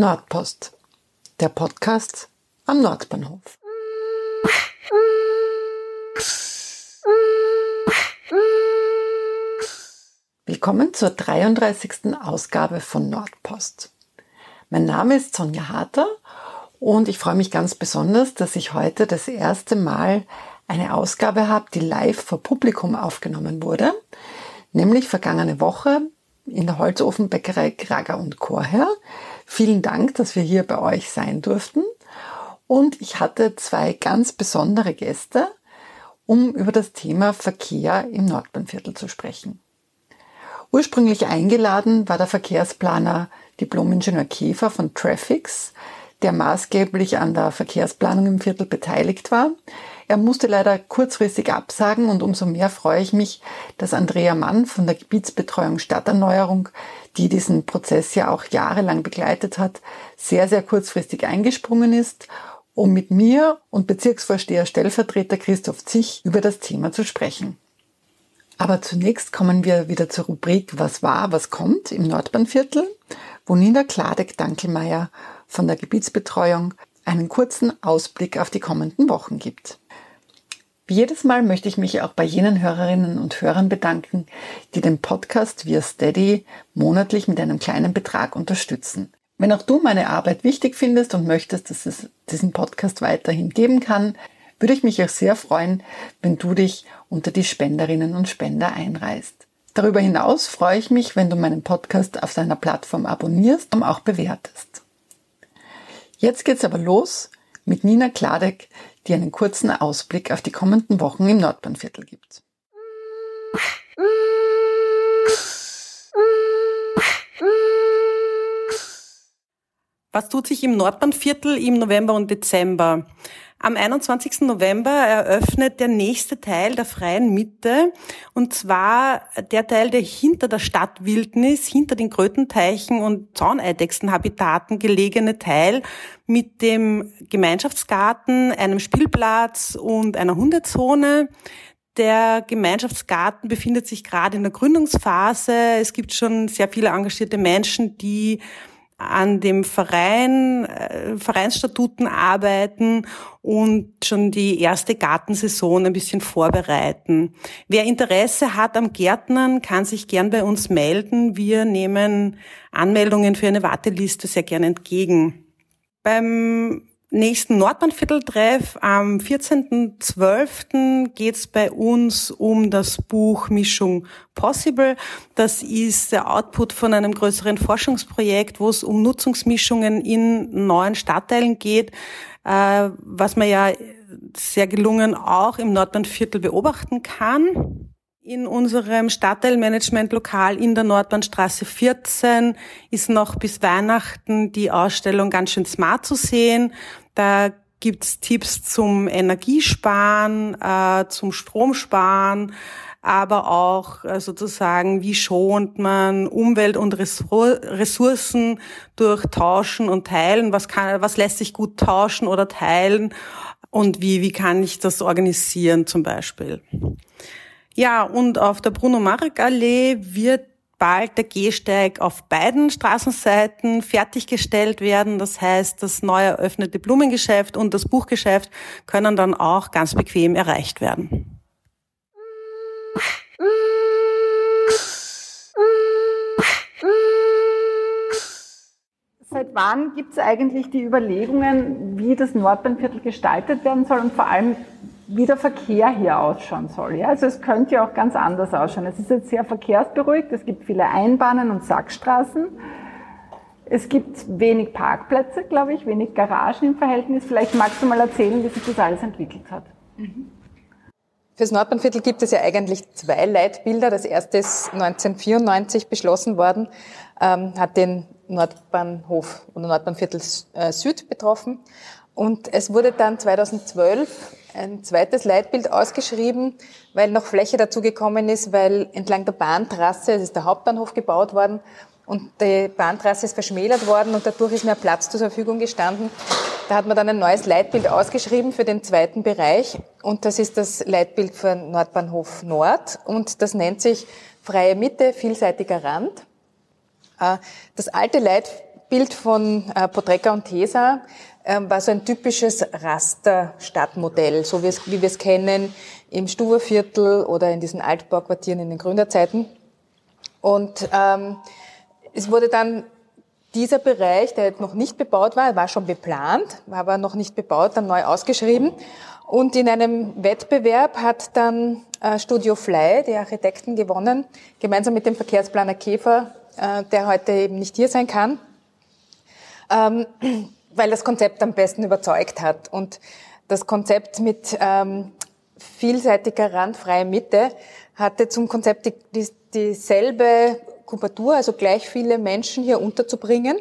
Nordpost, der Podcast am Nordbahnhof. Willkommen zur 33. Ausgabe von Nordpost. Mein Name ist Sonja Harter und ich freue mich ganz besonders, dass ich heute das erste Mal eine Ausgabe habe, die live vor Publikum aufgenommen wurde, nämlich vergangene Woche in der Holzofenbäckerei Krager und Chorherr. Vielen Dank, dass wir hier bei euch sein durften. Und ich hatte zwei ganz besondere Gäste, um über das Thema Verkehr im Nordbahnviertel zu sprechen. Ursprünglich eingeladen war der Verkehrsplaner Diplomingenieur Käfer von Traffics, der maßgeblich an der Verkehrsplanung im Viertel beteiligt war. Er musste leider kurzfristig absagen und umso mehr freue ich mich, dass Andrea Mann von der Gebietsbetreuung Stadterneuerung, die diesen Prozess ja auch jahrelang begleitet hat, sehr, sehr kurzfristig eingesprungen ist, um mit mir und Bezirksvorsteher Stellvertreter Christoph Zich über das Thema zu sprechen. Aber zunächst kommen wir wieder zur Rubrik Was war, was kommt im Nordbahnviertel, wo Nina Kladek-Dankelmeier von der Gebietsbetreuung einen kurzen Ausblick auf die kommenden Wochen gibt. Wie jedes Mal möchte ich mich auch bei jenen Hörerinnen und Hörern bedanken, die den Podcast via Steady monatlich mit einem kleinen Betrag unterstützen. Wenn auch du meine Arbeit wichtig findest und möchtest, dass es diesen Podcast weiterhin geben kann, würde ich mich auch sehr freuen, wenn du dich unter die Spenderinnen und Spender einreißt. Darüber hinaus freue ich mich, wenn du meinen Podcast auf deiner Plattform abonnierst und auch bewertest. Jetzt geht's aber los mit Nina Kladek, die einen kurzen Ausblick auf die kommenden Wochen im Nordbahnviertel gibt. Was tut sich im Nordbahnviertel im November und Dezember? Am 21. November eröffnet der nächste Teil der freien Mitte, und zwar der Teil, der hinter der Stadtwildnis, hinter den Krötenteichen und Zauneidechsenhabitaten gelegene Teil mit dem Gemeinschaftsgarten, einem Spielplatz und einer Hundezone. Der Gemeinschaftsgarten befindet sich gerade in der Gründungsphase. Es gibt schon sehr viele engagierte Menschen, die an dem Verein, äh, Vereinsstatuten arbeiten und schon die erste Gartensaison ein bisschen vorbereiten. Wer Interesse hat am Gärtnern, kann sich gern bei uns melden. Wir nehmen Anmeldungen für eine Warteliste sehr gern entgegen. Beim nächsten Nordbahnvierteltreff am 14.12. geht es bei uns um das Buch Mischung Possible. Das ist der Output von einem größeren Forschungsprojekt, wo es um Nutzungsmischungen in neuen Stadtteilen geht, äh, was man ja sehr gelungen auch im Nordbahnviertel beobachten kann. In unserem Stadtteilmanagement-Lokal in der Nordbahnstraße 14 ist noch bis Weihnachten die Ausstellung ganz schön smart zu sehen. Da gibt's Tipps zum Energiesparen, äh, zum Stromsparen, aber auch äh, sozusagen, wie schont man Umwelt und Ressourcen durch Tauschen und Teilen, was, kann, was lässt sich gut tauschen oder teilen und wie, wie kann ich das organisieren zum Beispiel. Ja, und auf der Bruno-Marek-Allee wird bald der Gehsteig auf beiden Straßenseiten fertiggestellt werden. Das heißt, das neu eröffnete Blumengeschäft und das Buchgeschäft können dann auch ganz bequem erreicht werden. Seit wann gibt es eigentlich die Überlegungen, wie das Nordbahnviertel gestaltet werden soll und vor allem, wie der Verkehr hier ausschauen soll. Ja? Also es könnte ja auch ganz anders ausschauen. Es ist jetzt sehr verkehrsberuhigt, es gibt viele Einbahnen und Sackstraßen. Es gibt wenig Parkplätze, glaube ich, wenig Garagen im Verhältnis. Vielleicht magst du mal erzählen, wie sich das alles entwickelt hat. Mhm. Fürs Nordbahnviertel gibt es ja eigentlich zwei Leitbilder. Das erste ist 1994 beschlossen worden, ähm, hat den Nordbahnhof oder Nordbahnviertel äh, Süd betroffen. Und es wurde dann 2012 ein zweites Leitbild ausgeschrieben, weil noch Fläche dazugekommen ist, weil entlang der Bahntrasse, es ist der Hauptbahnhof gebaut worden und die Bahntrasse ist verschmälert worden und dadurch ist mehr Platz zur Verfügung gestanden. Da hat man dann ein neues Leitbild ausgeschrieben für den zweiten Bereich und das ist das Leitbild für Nordbahnhof Nord und das nennt sich freie Mitte, vielseitiger Rand. Äh, das alte Leitbild von äh, Podrecker und Tesa war so ein typisches Raster-Stadtmodell, so wie, wie wir es kennen im Stuberviertel oder in diesen Altbauquartieren in den Gründerzeiten. Und ähm, es wurde dann dieser Bereich, der noch nicht bebaut war, war schon beplant, war aber noch nicht bebaut, dann neu ausgeschrieben. Und in einem Wettbewerb hat dann äh, Studio Fly, die Architekten, gewonnen, gemeinsam mit dem Verkehrsplaner Käfer, äh, der heute eben nicht hier sein kann, ähm, weil das Konzept am besten überzeugt hat. Und das Konzept mit ähm, vielseitiger randfreie Mitte hatte zum Konzept die, die, dieselbe Kubatur, also gleich viele Menschen hier unterzubringen,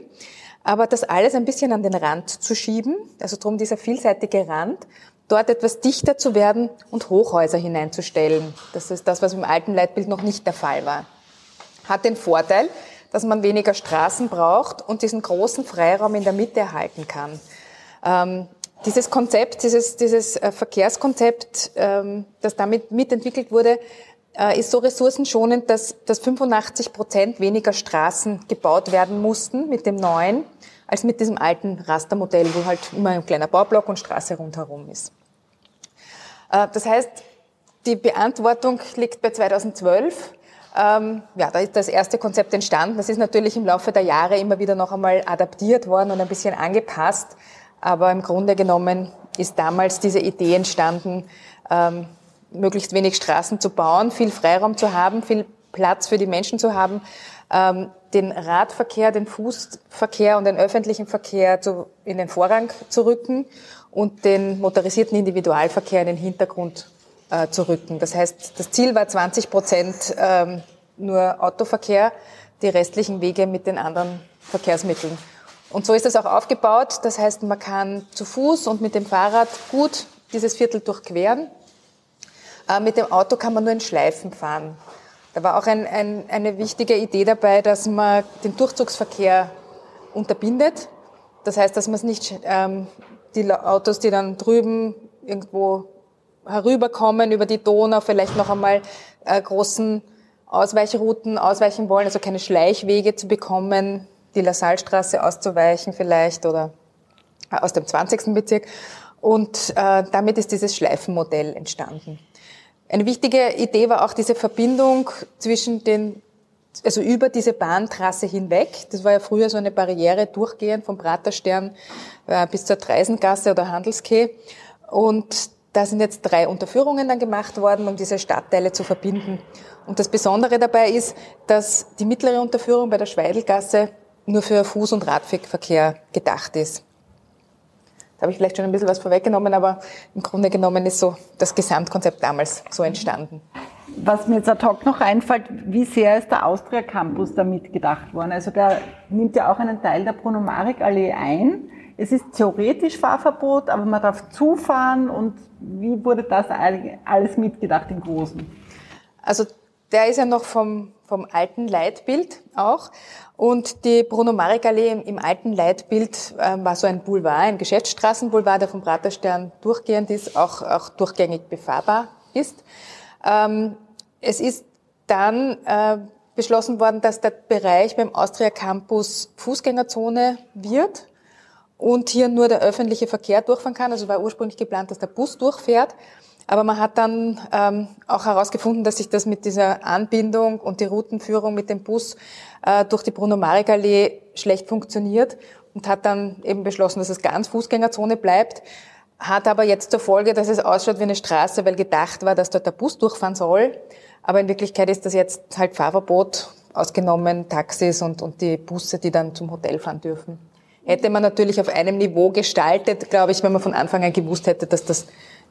aber das alles ein bisschen an den Rand zu schieben, also drum dieser vielseitige Rand, dort etwas dichter zu werden und Hochhäuser hineinzustellen. Das ist das, was im alten Leitbild noch nicht der Fall war. Hat den Vorteil, dass man weniger Straßen braucht und diesen großen Freiraum in der Mitte erhalten kann. Ähm, dieses Konzept, dieses, dieses äh, Verkehrskonzept, ähm, das damit mitentwickelt wurde, äh, ist so ressourcenschonend, dass, dass 85 Prozent weniger Straßen gebaut werden mussten mit dem neuen, als mit diesem alten Rastermodell, wo halt immer ein kleiner Baublock und Straße rundherum ist. Äh, das heißt, die Beantwortung liegt bei 2012. Ähm, ja, da ist das erste Konzept entstanden. Das ist natürlich im Laufe der Jahre immer wieder noch einmal adaptiert worden und ein bisschen angepasst. Aber im Grunde genommen ist damals diese Idee entstanden, ähm, möglichst wenig Straßen zu bauen, viel Freiraum zu haben, viel Platz für die Menschen zu haben, ähm, den Radverkehr, den Fußverkehr und den öffentlichen Verkehr zu, in den Vorrang zu rücken und den motorisierten Individualverkehr in den Hintergrund äh, zu rücken. Das heißt, das Ziel war 20 Prozent ähm, nur Autoverkehr, die restlichen Wege mit den anderen Verkehrsmitteln. Und so ist es auch aufgebaut. Das heißt, man kann zu Fuß und mit dem Fahrrad gut dieses Viertel durchqueren. Äh, mit dem Auto kann man nur in Schleifen fahren. Da war auch ein, ein, eine wichtige Idee dabei, dass man den Durchzugsverkehr unterbindet. Das heißt, dass man es nicht, ähm, die Autos, die dann drüben irgendwo herüberkommen über die Donau, vielleicht noch einmal äh, großen Ausweichrouten ausweichen wollen, also keine Schleichwege zu bekommen, die LaSalle-Straße auszuweichen vielleicht oder äh, aus dem 20. Bezirk. Und äh, damit ist dieses Schleifenmodell entstanden. Eine wichtige Idee war auch diese Verbindung zwischen den, also über diese Bahntrasse hinweg. Das war ja früher so eine Barriere durchgehend vom Praterstern äh, bis zur Treisengasse oder Handelskeh. Und da sind jetzt drei Unterführungen dann gemacht worden, um diese Stadtteile zu verbinden. Und das Besondere dabei ist, dass die mittlere Unterführung bei der Schweidelgasse nur für Fuß- und Radverkehr gedacht ist. Da habe ich vielleicht schon ein bisschen was vorweggenommen, aber im Grunde genommen ist so das Gesamtkonzept damals so entstanden. Was mir jetzt ad hoc noch einfällt, wie sehr ist der Austria Campus da mitgedacht worden? Also der nimmt ja auch einen Teil der Brunomarik Allee ein. Es ist theoretisch Fahrverbot, aber man darf zufahren und wie wurde das alles mitgedacht im Großen? Also der ist ja noch vom, vom alten Leitbild auch. Und die Bruno Marek Allee im, im alten Leitbild äh, war so ein Boulevard, ein Geschäftsstraßenboulevard, der vom Praterstern durchgehend ist, auch, auch durchgängig befahrbar ist. Ähm, es ist dann äh, beschlossen worden, dass der Bereich beim Austria Campus Fußgängerzone wird und hier nur der öffentliche Verkehr durchfahren kann. Also war ursprünglich geplant, dass der Bus durchfährt. Aber man hat dann ähm, auch herausgefunden, dass sich das mit dieser Anbindung und die Routenführung mit dem Bus äh, durch die Bruno-Marek-Allee schlecht funktioniert und hat dann eben beschlossen, dass es ganz Fußgängerzone bleibt. Hat aber jetzt zur Folge, dass es ausschaut wie eine Straße, weil gedacht war, dass dort der Bus durchfahren soll. Aber in Wirklichkeit ist das jetzt halt Fahrverbot, ausgenommen Taxis und, und die Busse, die dann zum Hotel fahren dürfen. Hätte man natürlich auf einem Niveau gestaltet, glaube ich, wenn man von Anfang an gewusst hätte, dass das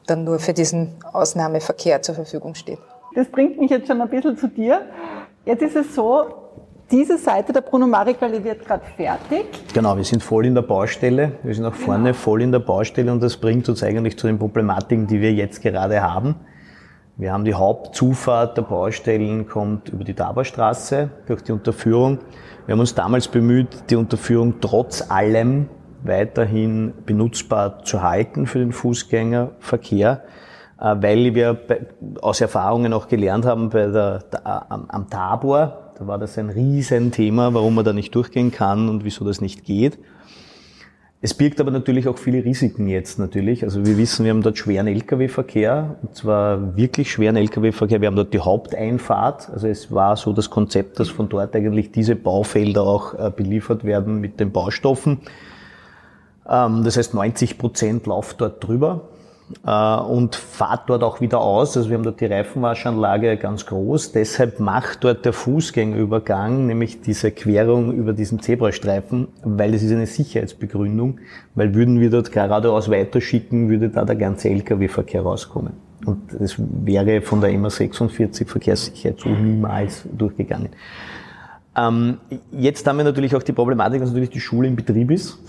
dann nur für diesen Ausnahmeverkehr zur Verfügung steht. Das bringt mich jetzt schon ein bisschen zu dir. Jetzt ist es so, diese Seite der Bruno Marikali wird gerade fertig. Genau, wir sind voll in der Baustelle. Wir sind auch vorne genau. voll in der Baustelle und das bringt uns eigentlich zu den Problematiken, die wir jetzt gerade haben. Wir haben die Hauptzufahrt der Baustellen kommt über die Daberstraße durch die Unterführung. Wir haben uns damals bemüht, die Unterführung trotz allem weiterhin benutzbar zu halten für den Fußgängerverkehr. äh, weil wir aus Erfahrungen auch gelernt haben bei der, am, am Tabor, da war das ein Riesenthema, warum man da nicht durchgehen kann und wieso das nicht geht. Es birgt aber natürlich auch viele Risiken jetzt natürlich. Also wir wissen, wir haben dort schweren Lkw-Verkehr, und zwar wirklich schweren Lkw-Verkehr. Wir haben dort die Haupteinfahrt. Also es war so das Konzept, dass von dort eigentlich diese Baufelder auch äh, beliefert werden mit den Baustoffen. Ähm, das heißt, 90 Prozent läuft dort drüber. Äh, und fahrt dort auch wieder aus. Also wir haben dort die Reifenwaschanlage ganz groß. Deshalb macht dort der Fußgängerübergang, nämlich diese Querung über diesen Zebrastreifen, weil das ist eine Sicherheitsbegründung, weil würden wir dort geradeaus weiterschicken, würde da der ganze Lkw-Verkehr rauskommen. Und das wäre von der MA 46 Verkehrssicherheit so niemals durchgegangen. Ähm, jetzt haben wir natürlich auch die Problematik, dass natürlich die Schule in Betrieb ist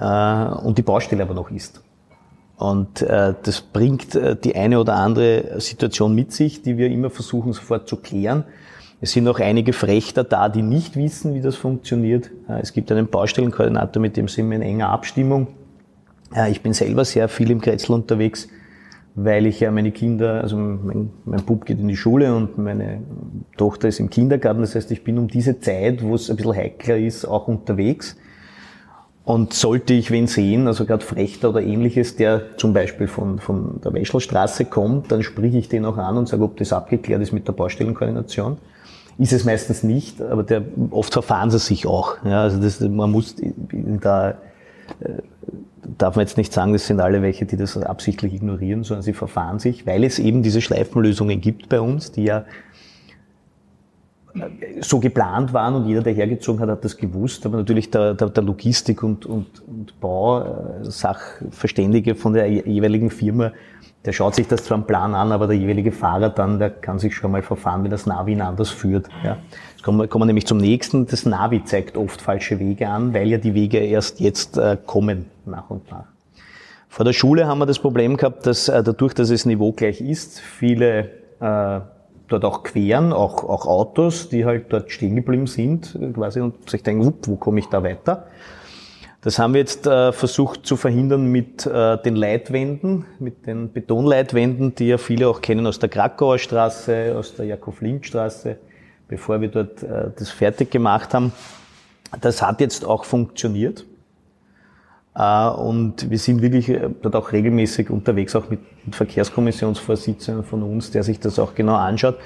äh, und die Baustelle aber noch ist. Und äh, das bringt äh, die eine oder andere Situation mit sich, die wir immer versuchen sofort zu klären. Es sind auch einige Frechter da, die nicht wissen, wie das funktioniert. Äh, es gibt einen Baustellenkoordinator, mit dem sind wir in enger Abstimmung. Äh, ich bin selber sehr viel im Kretzel unterwegs, weil ich ja meine Kinder, also mein, mein Bub geht in die Schule und meine Tochter ist im Kindergarten. Das heißt, ich bin um diese Zeit, wo es ein bisschen heikler ist, auch unterwegs. Und sollte ich wen sehen, also gerade Frechter oder ähnliches, der zum Beispiel von, von der Weschelstraße kommt, dann spreche ich den auch an und sage, ob das abgeklärt ist mit der Baustellenkoordination. Ist es meistens nicht, aber der, oft verfahren sie sich auch. Ja, also das, man muss da, äh, darf man jetzt nicht sagen, das sind alle welche, die das absichtlich ignorieren, sondern sie verfahren sich, weil es eben diese Schleifenlösungen gibt bei uns, die ja so geplant waren und jeder, der hergezogen hat, hat das gewusst. Aber natürlich der, der, der Logistik- und, und, und Bausachverständige von der jeweiligen Firma, der schaut sich das zwar im Plan an, aber der jeweilige Fahrer dann, der kann sich schon mal verfahren, wenn das Navi ihn anders führt. Ja. Jetzt kommen wir, kommen wir nämlich zum nächsten. Das Navi zeigt oft falsche Wege an, weil ja die Wege erst jetzt äh, kommen, nach und nach. Vor der Schule haben wir das Problem gehabt, dass äh, dadurch, dass es niveaugleich ist, viele äh, dort auch queren, auch, auch Autos, die halt dort stehen geblieben sind, quasi, und sich denken, wupp, wo komme ich da weiter? Das haben wir jetzt äh, versucht zu verhindern mit äh, den Leitwänden, mit den Betonleitwänden, die ja viele auch kennen aus der Krakauer Straße, aus der Jakob-Link-Straße, bevor wir dort äh, das fertig gemacht haben. Das hat jetzt auch funktioniert. Äh, und wir sind wirklich äh, dort auch regelmäßig unterwegs, auch mit Verkehrskommissionsvorsitzenden von uns, der sich das auch genau anschaut.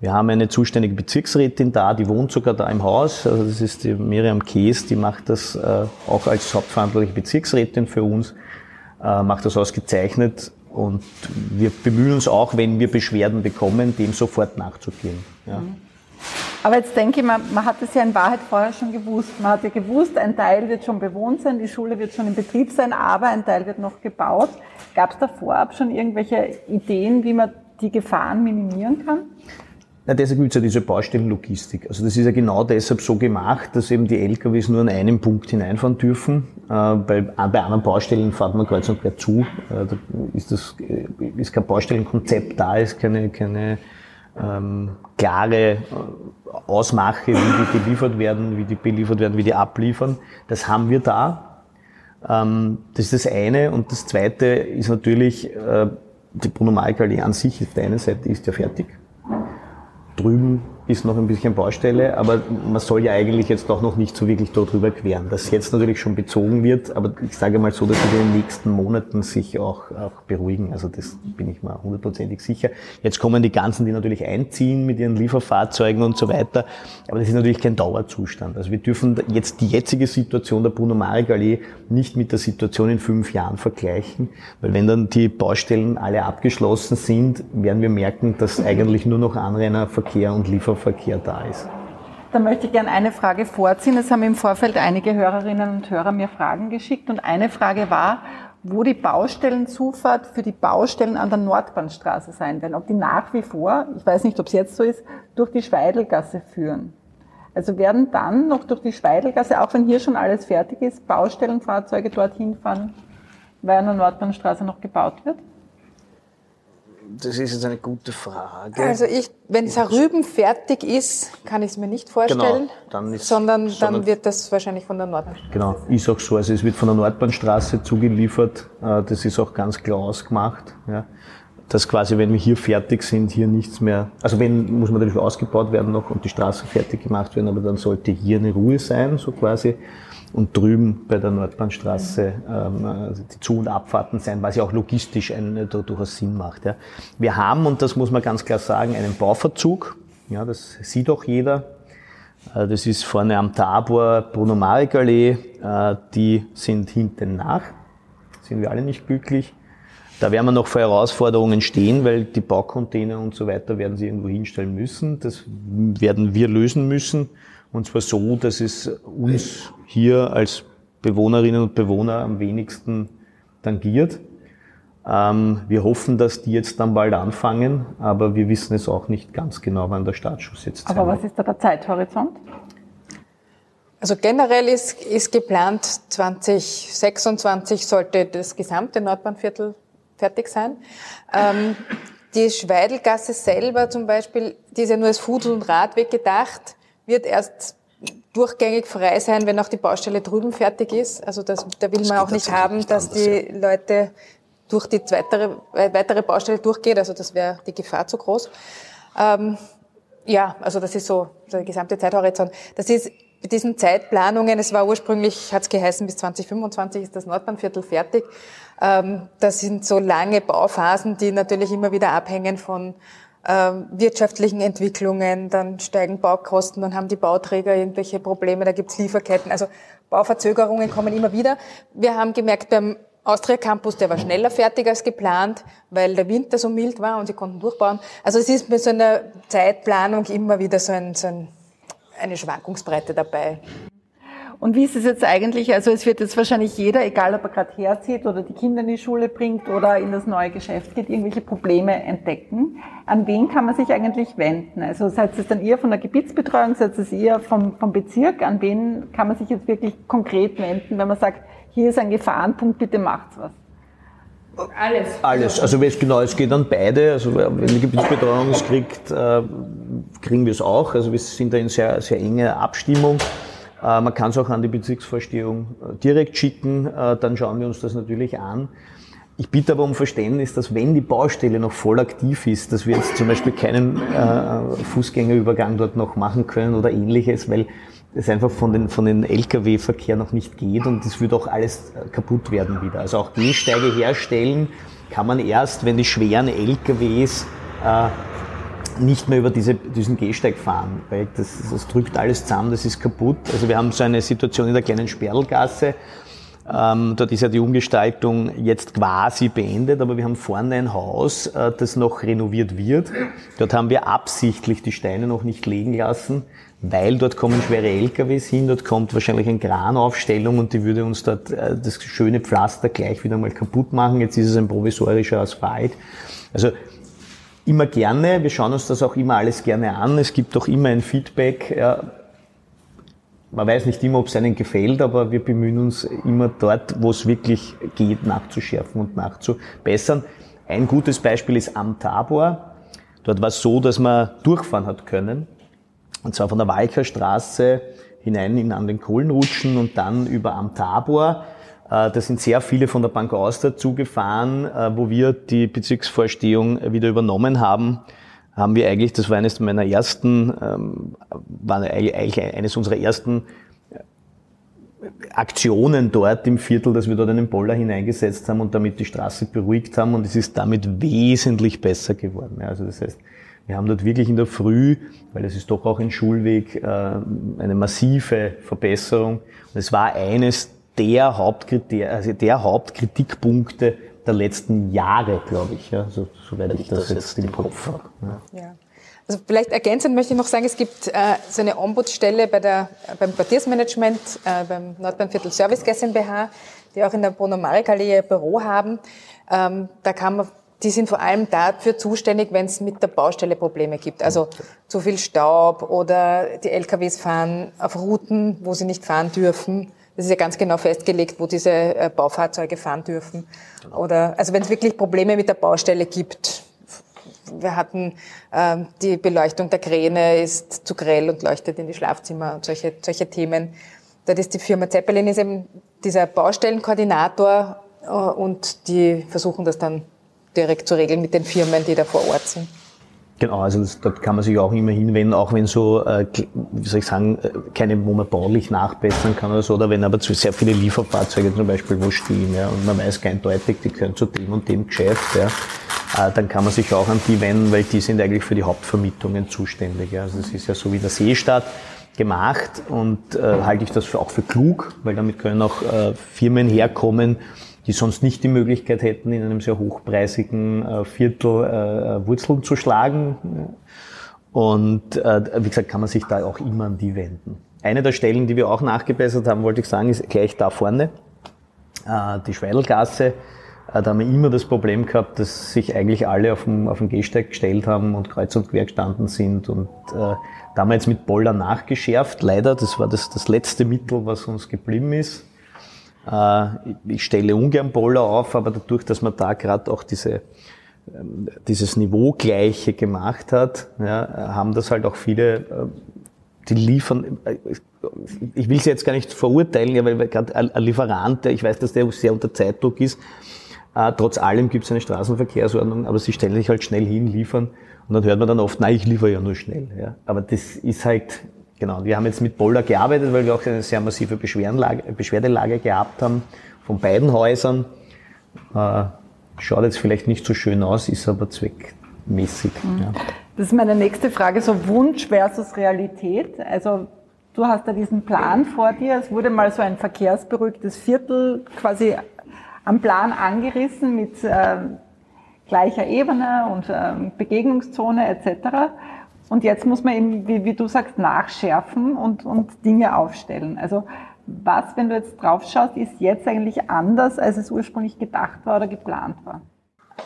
Wir haben eine zuständige Bezirksrätin da, die wohnt sogar da im Haus. Also das ist die Miriam Kees, die macht das äh, auch als hauptverantwortliche Bezirksrätin für uns, macht das ausgezeichnet. Und wir bemühen uns auch, wenn wir Beschwerden bekommen, dem sofort nachzugehen. Ja. Mhm. Aber jetzt denke ich, man, man hat es ja in Wahrheit vorher schon gewusst. Man hat ja gewusst, ein Teil wird schon bewohnt sein, die Schule wird schon in Betrieb sein, aber ein Teil wird noch gebaut. Gab es da vorab schon irgendwelche Ideen, wie man die Gefahren minimieren kann? Na, deshalb gibt es ja diese Baustellenlogistik. Also das ist ja genau deshalb so gemacht, dass eben die LKWs nur an einem Punkt hineinfahren dürfen. Äh, bei, bei anderen Baustellen fährt man kreuz und quer zu. Äh, da ist, das, äh, ist kein Baustellenkonzept da, ist keine, keine ähm, klare äh, Ausmache, wie die geliefert werden, wie die beliefert werden, wie die abliefern. Das haben wir da. Ähm, das ist das eine. Und das zweite ist natürlich, äh, die Bruno Marek an sich auf der einen Seite ist ja fertig. Drüben ist noch ein bisschen Baustelle, aber man soll ja eigentlich jetzt auch noch nicht so wirklich darüber queren. Dass jetzt natürlich schon bezogen wird, aber ich sage mal so, dass wir in den nächsten Monaten sich auch, auch beruhigen. Also das bin ich mal hundertprozentig sicher. Jetzt kommen die ganzen, die natürlich einziehen mit ihren Lieferfahrzeugen und so weiter. Aber das ist natürlich kein Dauerzustand. Also wir dürfen jetzt die jetzige Situation der Bruno Marek Allee nicht mit der Situation in fünf Jahren vergleichen, weil wenn dann die Baustellen alle abgeschlossen sind, werden wir merken, dass eigentlich nur noch Anrainerverkehr und Lieferverkehr Verkehr da ist. Da möchte ich gerne eine Frage vorziehen. Es haben im Vorfeld einige Hörerinnen und Hörer mir Fragen geschickt und eine Frage war, wo die Baustellenzufahrt für die Baustellen an der Nordbahnstraße sein werden. Ob die nach wie vor, ich weiß nicht, ob es jetzt so ist, durch die Schweidelgasse führen. Also werden dann noch durch die Schweidelgasse, auch wenn hier schon alles fertig ist, Baustellenfahrzeuge dorthin fahren, weil an der Nordbahnstraße noch gebaut wird? Das ist jetzt eine gute Frage. Also ich, wenn Rüben fertig ist, kann ich es mir nicht vorstellen, genau, dann ist, sondern, sondern dann wird das wahrscheinlich von der Nordbahnstraße. Genau, ist auch so. Also es wird von der Nordbahnstraße zugeliefert. Äh, das ist auch ganz klar ausgemacht. Ja. dass quasi, wenn wir hier fertig sind, hier nichts mehr, also wenn, muss man natürlich ausgebaut werden noch und die Straße fertig gemacht werden, aber dann sollte hier eine Ruhe sein, so quasi. Und drüben bei der Nordbahnstraße ähm, also die Zu- und Abfahrten sein, was ja auch logistisch ein, durchaus Sinn macht. Ja. Wir haben, und das muss man ganz klar sagen, einen Bauverzug. Ja, das sieht auch jeder. Äh, das ist vorne am Tabor Bruno Marek Allee. Äh, die sind hinten nach. Sind wir alle nicht glücklich. Da werden wir noch vor Herausforderungen stehen, weil die Baucontainer und so weiter werden sie irgendwo hinstellen müssen. Das werden wir lösen müssen. Und zwar so, dass es uns hier als Bewohnerinnen und Bewohner am wenigsten tangiert. Ähm, wir hoffen, dass die jetzt dann bald anfangen, aber wir wissen es auch nicht ganz genau, wann der Startschuss jetzt Aber was ist da der Zeithorizont? Also generell ist, ist geplant, 2026 sollte das gesamte Nordbahnviertel fertig sein. Ähm, die Schweidelgasse selber zum Beispiel, die ist ja nur als Fuß- und Radweg gedacht, wird erst durchgängig frei sein, wenn auch die Baustelle drüben fertig ist. Also das, da will das man auch nicht haben, dass anders, die ja. Leute durch die weitere, weitere Baustelle durchgeht. Also das wäre die Gefahr zu groß. Ähm, ja, also das ist so der gesamte Zeithorizont. Das ist mit diesen Zeitplanungen, es war ursprünglich, hat es geheißen, bis 2025 ist das Nordbahnviertel fertig. Ähm, das sind so lange Bauphasen, die natürlich immer wieder abhängen von wirtschaftlichen Entwicklungen, dann steigen Baukosten, dann haben die Bauträger irgendwelche Probleme, da gibt's Lieferketten. Also Bauverzögerungen kommen immer wieder. Wir haben gemerkt, beim Austria Campus, der war schneller fertig als geplant, weil der Winter so mild war und sie konnten durchbauen. Also es ist mit so einer Zeitplanung immer wieder so, ein, so ein, eine Schwankungsbreite dabei. Und wie ist es jetzt eigentlich? Also es wird jetzt wahrscheinlich jeder, egal ob er gerade herzieht oder die Kinder in die Schule bringt oder in das neue Geschäft geht, irgendwelche Probleme entdecken. An wen kann man sich eigentlich wenden? Also seid es dann ihr von der Gebietsbetreuung, seid es ihr vom, vom Bezirk? An wen kann man sich jetzt wirklich konkret wenden, wenn man sagt, hier ist ein Gefahrenpunkt, bitte macht's was? Alles. Alles. Also es, genau, es geht an beide. Also wenn die Gebietsbetreuung es kriegt, äh, kriegen wir es auch. Also wir sind da in sehr, sehr enger Abstimmung. Äh, man kann es auch an die Bezirksvorstehung äh, direkt schicken, äh, dann schauen wir uns das natürlich an. Ich bitte aber um Verständnis, dass wenn die Baustelle noch voll aktiv ist, dass wir jetzt zum Beispiel keinen Fußgängerübergang dort noch machen können oder ähnliches, weil es einfach von den, von den Lkw-Verkehr noch nicht geht und es wird auch alles kaputt werden wieder. Also auch Gehsteige herstellen kann man erst, wenn die schweren Lkws nicht mehr über diese, diesen Gehsteig fahren, weil das, das drückt alles zusammen, das ist kaputt. Also wir haben so eine Situation in der kleinen Sperlgasse, ähm, dort ist ja die Umgestaltung jetzt quasi beendet, aber wir haben vorne ein Haus, äh, das noch renoviert wird. Dort haben wir absichtlich die Steine noch nicht legen lassen, weil dort kommen schwere LKWs hin, dort kommt wahrscheinlich eine Kranaufstellung und die würde uns dort äh, das schöne Pflaster gleich wieder mal kaputt machen. Jetzt ist es ein provisorischer Asphalt. Also immer gerne. Wir schauen uns das auch immer alles gerne an. Es gibt auch immer ein Feedback. Ja, man weiß nicht immer, ob es einem gefällt, aber wir bemühen uns immer dort, wo es wirklich geht, nachzuschärfen und nachzubessern. Ein gutes Beispiel ist am Tabor. Dort war es so, dass man durchfahren hat können. Und zwar von der Walker Straße hinein in, an den Kohlenrutschen und dann über am Tabor. Äh, da sind sehr viele von der Bank Austria zugefahren, äh, wo wir die Bezirksvorstehung wieder übernommen haben. Haben wir eigentlich, das war eines meiner ersten, ähm, war eigentlich eines unserer ersten äh, Aktionen dort im Viertel, dass wir dort einen Boller hineingesetzt haben und damit die Straße beruhigt haben und es ist damit wesentlich besser geworden. Also das heißt, wir haben dort wirklich in der Früh, weil es ist doch auch ein Schulweg, eine massive Verbesserung. Und es war eines der Hauptkriter also der Hauptkritikpunkte der letzten Jahre, glaube ich, ja, so, soweit ich das, das jetzt im Kopf habe. Ja. ja. Also vielleicht ergänzend möchte ich noch sagen, es gibt äh, so eine Ombudsstelle bei der, beim Quartiersmanagement, äh, beim Nordbahnviertel Service GmbH, die auch in der Bruno Marek Allee Büro haben. Ähm, da kann man, die sind vor allem dafür zuständig, wenn es mit der Baustelle Probleme gibt. Also zu viel Staub oder die LKWs fahren auf Routen, wo sie nicht fahren dürfen. Das ist ja ganz genau festgelegt, wo diese äh, Baufahrzeuge fahren dürfen. Genau. Oder also wenn es wirklich Probleme mit der Baustelle gibt. Wir hatten ähm, die Beleuchtung der Kräne ist zu grell und leuchtet in die Schlafzimmer und solche, solche Themen. Das ist die Firma Zeppelin ist eben dieser Baustellenkoordinator äh, und die versuchen das dann direkt zu regeln mit den Firmen, die da vor Ort sind. Genau, also das, dort kann man sich auch immer hinwenden, auch wenn so, äh, wie soll ich sagen, äh, keine, wo man baulich nachbessern kann oder so, oder wenn aber zu sehr viele Lieferfahrzeuge zum Beispiel wo stehen, ja, und man weiß eindeutig, die gehören zu dem und dem Geschäft, ja, äh, dann kann man sich auch an die wenden, weil die sind eigentlich für die Hauptvermietungen zuständig. Ja. Also das ist ja so wie der Seestadt gemacht und äh, halte ich das für, auch für klug, weil damit können auch äh, Firmen herkommen, die sonst nicht die Möglichkeit hätten, in einem sehr hochpreisigen äh, Viertel äh, Wurzeln zu schlagen. Und äh, wie gesagt, kann man sich da auch immer an die wenden. Eine der Stellen, die wir auch nachgebessert haben, wollte ich sagen, ist gleich da vorne, äh, die Schweidelgasse. Äh, da haben wir immer das Problem gehabt, dass sich eigentlich alle auf dem, auf dem Gehsteig gestellt haben und kreuz und quer gestanden sind. Und äh, da haben wir jetzt mit Boller nachgeschärft. Leider, das war das, das letzte Mittel, was uns geblieben ist. Äh, ich stelle ungern Boller auf, aber dadurch, dass man da gerade auch diese, ähm, dieses Niveaugleiche gemacht hat, ja, haben das halt auch viele, äh, die liefern, äh, ich will sie jetzt gar nicht verurteilen, ja, weil gerade ein Lieferant, ich weiß, dass der sehr unter Zeitdruck ist, trotz allem gibt es eine Straßenverkehrsordnung, aber sie stellen sich halt schnell hin, liefern und dann hört man dann oft, nein, ich liefere ja nur schnell. Ja. Aber das ist halt Genau, wir haben jetzt mit Boulder gearbeitet, weil wir auch eine sehr massive Beschwerdelage gehabt haben von beiden Häusern. Äh, schaut jetzt vielleicht nicht so schön aus, ist aber zweckmäßig. Mhm. Ja. Das ist meine nächste Frage, so Wunsch versus Realität. Also du hast da diesen Plan vor dir. Es wurde mal so ein verkehrsberuhigtes Viertel quasi am Plan angerissen mit äh, gleicher Ebene und äh, Begegnungszone etc. Und jetzt muss man eben, wie, wie du sagst, nachschärfen und, und Dinge aufstellen. Also was, wenn du jetzt drauf schaust, ist jetzt eigentlich anders, als es ursprünglich gedacht war oder geplant war?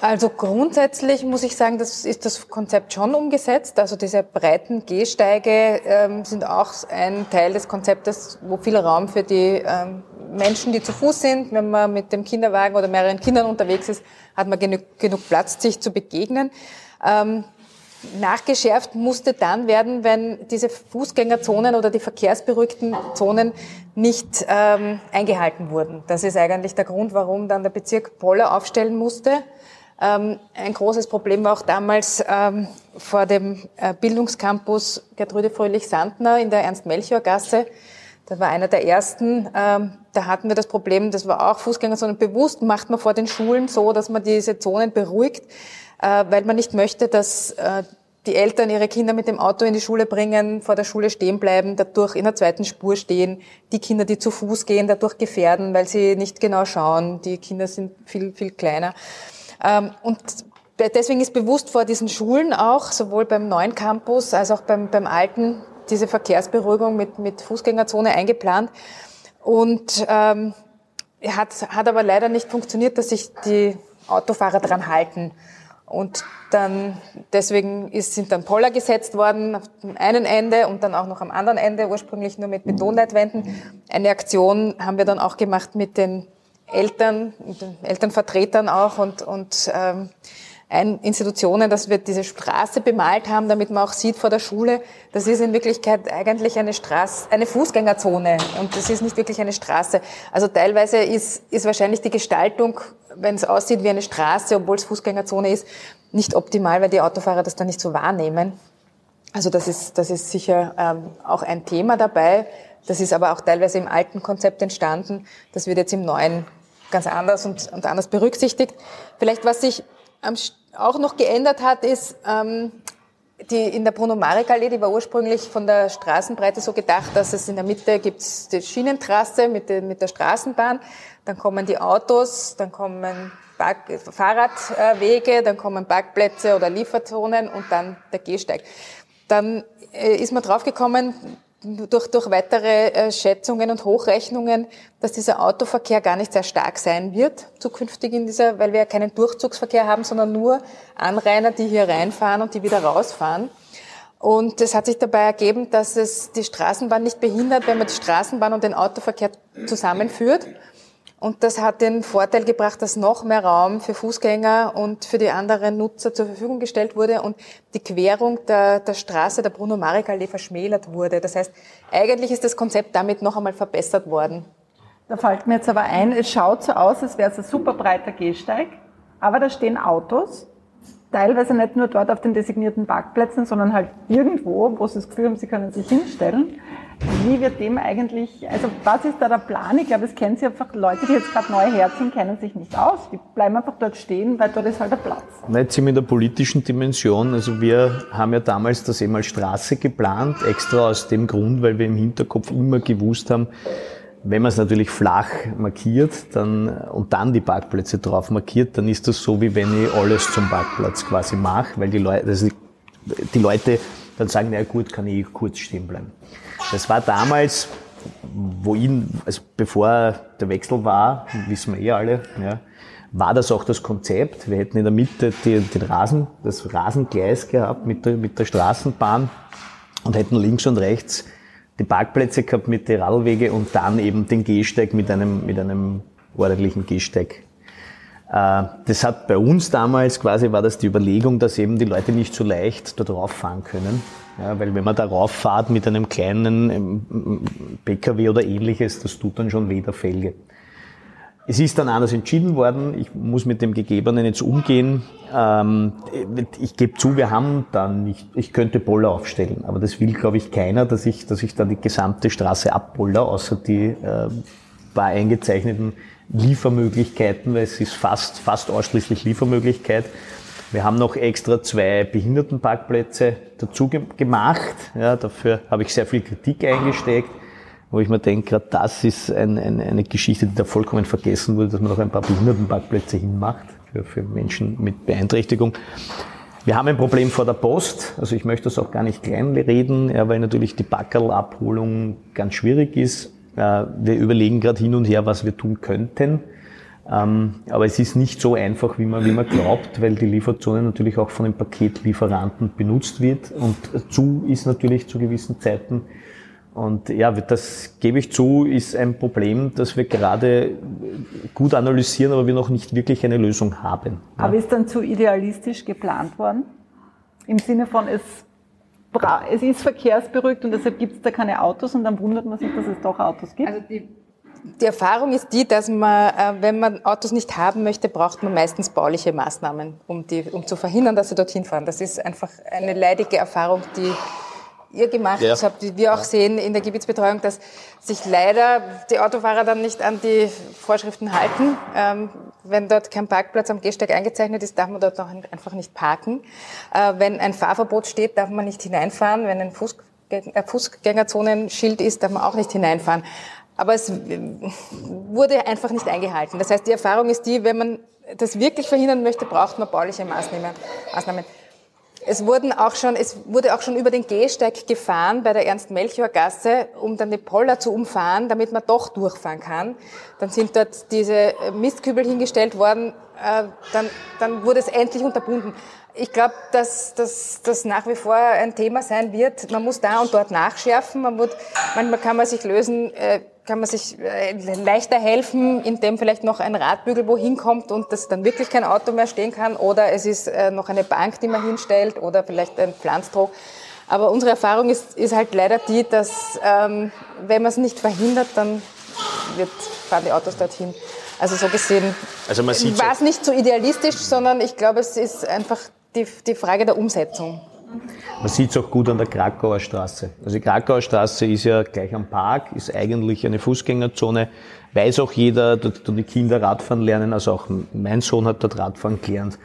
Also grundsätzlich muss ich sagen, das ist das Konzept schon umgesetzt. Also diese breiten Gehsteige ähm, sind auch ein Teil des Konzeptes, wo viel Raum für die ähm, Menschen, die zu Fuß sind, wenn man mit dem Kinderwagen oder mehreren Kindern unterwegs ist, hat man genug, genug Platz, sich zu begegnen. Ähm, nachgeschärft musste dann werden, wenn diese Fußgängerzonen oder die verkehrsberuhigten Zonen nicht ähm, eingehalten wurden. Das ist eigentlich der Grund, warum dann der Bezirk Poller aufstellen musste. Ähm, ein großes Problem war auch damals ähm, vor dem äh, Bildungscampus Gertrude Fröhlich-Sandner in der Ernst-Melchior-Gasse. Das war einer der ersten. Ähm, da hatten wir das Problem, das war auch Fußgängerzonen bewusst, macht man vor den Schulen so, dass man diese Zonen beruhigt weil man nicht möchte, dass äh, die Eltern ihre Kinder mit dem Auto in die Schule bringen, vor der Schule stehen bleiben, dadurch in der zweiten Spur stehen, die Kinder, die zu Fuß gehen, dadurch gefährden, weil sie nicht genau schauen. Die Kinder sind viel, viel kleiner. Ähm, und deswegen ist bewusst vor diesen Schulen auch, sowohl beim neuen Campus als auch beim, beim alten, diese Verkehrsberuhigung mit, mit Fußgängerzone eingeplant. Und ähm, hat, hat aber leider nicht funktioniert, dass sich die Autofahrer dran halten. Und dann, deswegen ist, sind dann Poller gesetzt worden auf dem einen Ende und dann auch noch am anderen Ende, ursprünglich nur mit Betonleitwänden. Eine Aktion haben wir dann auch gemacht mit den Eltern, mit den Elternvertretern auch und, und ähm, Institutionen, dass wir diese Straße bemalt haben, damit man auch sieht vor der Schule, das ist in Wirklichkeit eigentlich eine Straße, eine Fußgängerzone und das ist nicht wirklich eine Straße. Also teilweise ist, ist wahrscheinlich die Gestaltung, wenn es aussieht wie eine Straße, obwohl es Fußgängerzone ist, nicht optimal, weil die Autofahrer das dann nicht so wahrnehmen. Also das ist, das ist sicher ähm, auch ein Thema dabei. Das ist aber auch teilweise im alten Konzept entstanden. Das wird jetzt im neuen ganz anders und, und anders berücksichtigt. Vielleicht was sich auch noch geändert hat, ist, ähm, die in der Bruno-Marek-Allee, die war ursprünglich von der Straßenbreite so gedacht, dass es in der Mitte gibt's die Schienentrasse mit, der, mit der Straßenbahn, dann kommen die Autos, dann kommen Park Fahrradwege, dann kommen Parkplätze oder Lieferzonen und dann der Gehsteig. Dann äh, ist man draufgekommen, durch, durch weitere äh, Schätzungen und Hochrechnungen, dass dieser Autoverkehr gar nicht sehr stark sein wird zukünftig in dieser, weil wir ja keinen Durchzugsverkehr haben, sondern nur Anrainer, die hier reinfahren und die wieder rausfahren. Und es hat sich dabei ergeben, dass es die Straßenbahn nicht behindert, wenn man die Straßenbahn und den Autoverkehr zusammenführt und das hat den Vorteil gebracht, dass noch mehr Raum für Fußgänger und für die anderen Nutzer zur Verfügung gestellt wurde und die Querung der, der Straße der Bruno-Marek-Allee verschmälert wurde. Das heißt, eigentlich ist das Konzept damit noch einmal verbessert worden. Da fällt mir jetzt aber ein, es schaut so aus, als wäre es ein super breiter Gehsteig. aber da stehen Autos, teilweise nicht nur dort auf den designierten Parkplätzen, sondern halt irgendwo, wo sie das Gefühl haben, sie können sich hinstellen. Wie wird dem eigentlich, also was ist da der Plan? Ich glaube, es kennen Sie einfach Leute, die jetzt gerade neu herziehen, kennen sich nicht aus. Die bleiben einfach dort stehen, weil dort ist halt der Platz. Nicht sind wir in der politischen Dimension. Also wir haben ja damals das eben als Straße geplant, extra aus dem Grund, weil wir im Hinterkopf immer gewusst haben, wenn man es natürlich flach markiert dann, und dann die Parkplätze drauf markiert, dann ist das so, wie wenn ich alles zum Parkplatz quasi mache, weil die Leute, also die Leute dann sagen, na gut, kann ich kurz stehen bleiben. Das war damals, wo ihn, also bevor der Wechsel war, wissen wir eh alle, ja, war das auch das Konzept. Wir hätten in der Mitte die, den Rasen, das Rasengleis gehabt mit der, mit der Straßenbahn und hätten links und rechts die Parkplätze gehabt mit den Radlwege und dann eben den Gehsteig mit einem, mit einem ordentlichen Gehsteig. Äh, das hat bei uns damals quasi war das die Überlegung, dass eben die Leute nicht so leicht da drauf fahren können. Ja, weil wenn man darauf fährt mit einem kleinen ähm, PKW oder ähnliches, das tut dann schon weh der Felge. Es ist dann anders entschieden worden. Ich muss mit dem Gegebenen jetzt umgehen. Ähm, ich gebe zu, wir haben dann nicht, ich könnte Boller aufstellen, aber das will, glaube ich, keiner, dass ich, dass ich dann die gesamte Straße abboller, außer die äh, paar eingezeichneten Liefermöglichkeiten, weil es ist fast, fast ausschließlich Liefermöglichkeit. Wir haben noch extra zwei Behindertenparkplätze dazu gemacht. Ja, dafür habe ich sehr viel Kritik eingesteckt wo ich mir denke, gerade das ist ein, ein, eine Geschichte, die da vollkommen vergessen wurde, dass man noch ein paar Behindertenparkplätze hinmacht für, für Menschen mit Beeinträchtigung. Wir haben ein Problem vor der Post, also ich möchte das auch gar nicht kleinreden, ja, weil natürlich die Backerl-Abholung ganz schwierig ist. Äh, wir überlegen gerade hin und her, was wir tun könnten. Ähm, aber es ist nicht so einfach, wie man, wie man glaubt, weil die Lieferzone natürlich auch von den Paketlieferanten benutzt wird. Und zu ist natürlich zu gewissen Zeiten und ja, das gebe ich zu, ist ein Problem, das wir gerade gut analysieren, aber wir noch nicht wirklich eine Lösung haben. Aber ist dann zu idealistisch geplant worden? Im Sinne von, es, es ist verkehrsberuhigt und deshalb gibt es da keine Autos und dann wundert man sich, dass es doch Autos gibt? Also die, die Erfahrung ist die, dass man, äh, wenn man Autos nicht haben möchte, braucht man meistens bauliche Maßnahmen, um, die, um zu verhindern, dass sie dorthin fahren. Das ist einfach eine leidige Erfahrung, die ihr gemacht ja. habt, wie wir auch sehen in der Gebietsbetreuung, dass sich leider die Autofahrer dann nicht an die Vorschriften halten. Ähm, wenn dort kein Parkplatz am Gehsteig eingezeichnet ist, darf man dort auch einfach nicht parken. Äh, wenn ein Fahrverbot steht, darf man nicht hineinfahren. Wenn ein Fußgänger, äh, Fußgängerzonenschild ist, darf man auch nicht hineinfahren. Aber es wurde einfach nicht eingehalten. Das heißt, die Erfahrung ist die, wenn man das wirklich verhindern möchte, braucht man bauliche Maßnahmen. Es wurden auch schon, es wurde auch schon über den Gehsteig gefahren bei der Ernst-Melchior-Gasse, um dann die Poller zu umfahren, damit man doch durchfahren kann. Dann sind dort diese Mistkübel hingestellt worden, äh, dann, dann wurde es endlich unterbunden. Ich glaube, dass das nach wie vor ein Thema sein wird. Man muss da und dort nachschärfen. Man wird, manchmal kann man sich lösen, äh, kann man sich äh, leichter helfen, indem vielleicht noch ein Radbügel wohin kommt und dass dann wirklich kein Auto mehr stehen kann oder es ist äh, noch eine Bank, die man hinstellt oder vielleicht ein Pflanzdruck. Aber unsere Erfahrung ist, ist halt leider die, dass ähm, wenn man es nicht verhindert, dann wird, fahren die Autos dorthin. Also so gesehen also war es nicht so idealistisch, sondern ich glaube, es ist einfach die, die Frage der Umsetzung. Man sieht es auch gut an der Krakauer Straße. Also die Krakauer Straße ist ja gleich am Park, ist eigentlich eine Fußgängerzone. Weiß auch jeder, dort die Kinder Radfahren lernen, also auch mein Sohn hat dort Radfahren gelernt.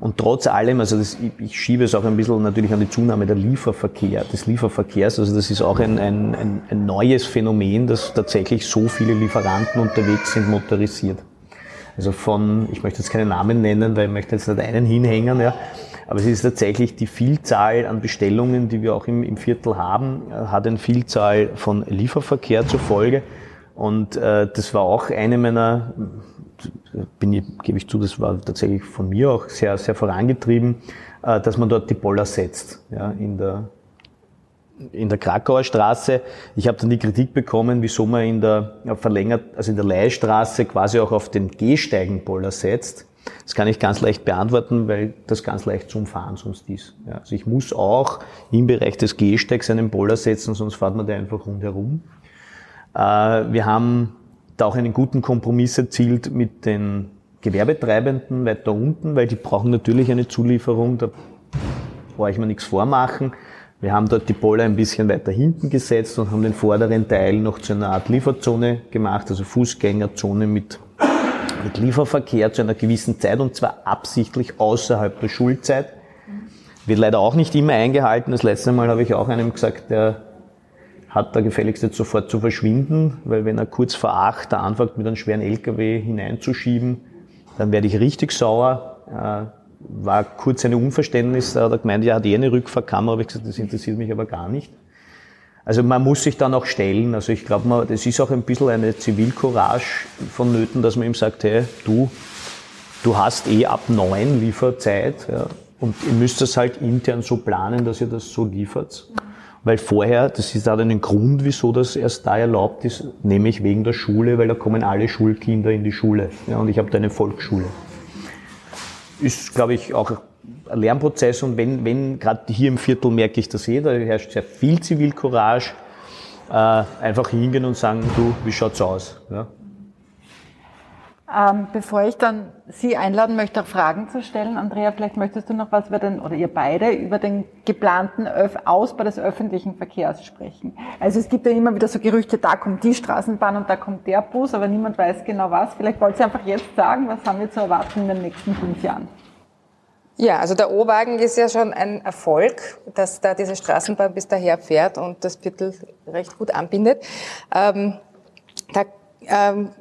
Und trotz allem, also das, ich schiebe es auch ein bisschen natürlich an die Zunahme der Lieferverkehr, des Lieferverkehrs. Also das ist auch ein, ein, ein neues Phänomen, dass tatsächlich so viele Lieferanten unterwegs sind, motorisiert. Also von, ich möchte jetzt keine Namen nennen, weil ich möchte jetzt nicht einen hinhängen, ja, aber es ist tatsächlich die Vielzahl an Bestellungen, die wir auch im, im Viertel haben, äh, hat eine Vielzahl von Lieferverkehr zur Folge. Und äh, das war auch eine meiner, bin ich, gebe ich zu, das war tatsächlich von mir auch sehr, sehr vorangetrieben, äh, dass man dort die Boller setzt ja, in der in der Krakauer Straße. Ich habe dann die Kritik bekommen, wieso man in der verlängert, also in der Leihstraße quasi auch auf den Gehsteigenboller setzt. Das kann ich ganz leicht beantworten, weil das ganz leicht zu umfahren sonst ist. Ja, also ich muss auch im Bereich des Gehsteigs einen Boller setzen, sonst fährt man da einfach rundherum. Äh, wir haben da auch einen guten Kompromiss erzielt mit den Gewerbetreibenden weiter unten, weil die brauchen natürlich eine Zulieferung, da brauche ich mir nichts vormachen. Wir haben dort die Boller ein bisschen weiter hinten gesetzt und haben den vorderen Teil noch zu einer Art Lieferzone gemacht, also Fußgängerzone mit, mit Lieferverkehr zu einer gewissen Zeit und zwar absichtlich außerhalb der Schulzeit. Wird leider auch nicht immer eingehalten. Das letzte Mal habe ich auch einem gesagt, der hat da gefälligst jetzt sofort zu verschwinden, weil wenn er kurz vor acht anfängt, mit einem schweren LKW hineinzuschieben, dann werde ich richtig sauer. War kurz ein Unverständnis, da hat er gemeint, ja, hat eh eine Rückfahrkamera, habe ich gesagt, das interessiert mich aber gar nicht. Also man muss sich dann auch stellen. Also ich glaube, das ist auch ein bisschen eine Zivilcourage vonnöten, dass man ihm sagt, hey, du, du hast eh ab neun Lieferzeit ja, und ihr müsst das halt intern so planen, dass ihr das so liefert. Weil vorher, das ist auch einen Grund, wieso das erst da erlaubt ist, nämlich wegen der Schule, weil da kommen alle Schulkinder in die Schule. Ja, und ich habe da eine Volksschule ist, glaube ich, auch ein Lernprozess und wenn, wenn gerade hier im Viertel merke ich das eh, da herrscht sehr viel Zivilcourage, äh, einfach hingehen und sagen, du, wie schaut's aus? Ja? Ähm, bevor ich dann Sie einladen möchte, auch Fragen zu stellen, Andrea, vielleicht möchtest du noch was über den, oder ihr beide, über den geplanten Öf Ausbau des öffentlichen Verkehrs sprechen. Also es gibt ja immer wieder so Gerüchte, da kommt die Straßenbahn und da kommt der Bus, aber niemand weiß genau was. Vielleicht wollt ihr einfach jetzt sagen, was haben wir zu erwarten in den nächsten fünf Jahren? Ja, also der O-Wagen ist ja schon ein Erfolg, dass da diese Straßenbahn bis daher fährt und das Viertel recht gut anbindet. Ähm, da ähm,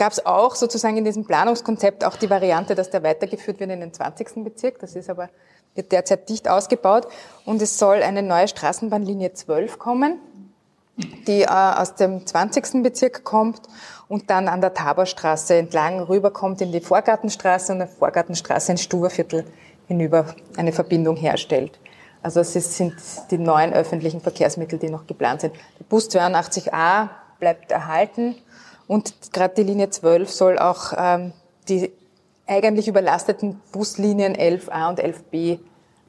gab es auch sozusagen in diesem Planungskonzept auch die Variante, dass der weitergeführt wird in den 20. Bezirk. Das ist aber wird derzeit dicht ausgebaut. Und es soll eine neue Straßenbahnlinie 12 kommen, die äh, aus dem 20. Bezirk kommt und dann an der Taborstraße entlang rüberkommt in die Vorgartenstraße und der Vorgartenstraße ins Stuberviertel hinüber eine Verbindung herstellt. Also es sind die neuen öffentlichen Verkehrsmittel, die noch geplant sind. Der Bus 82a bleibt erhalten und gerade die Linie 12 soll auch ähm, die eigentlich überlasteten Buslinien 11a und 11b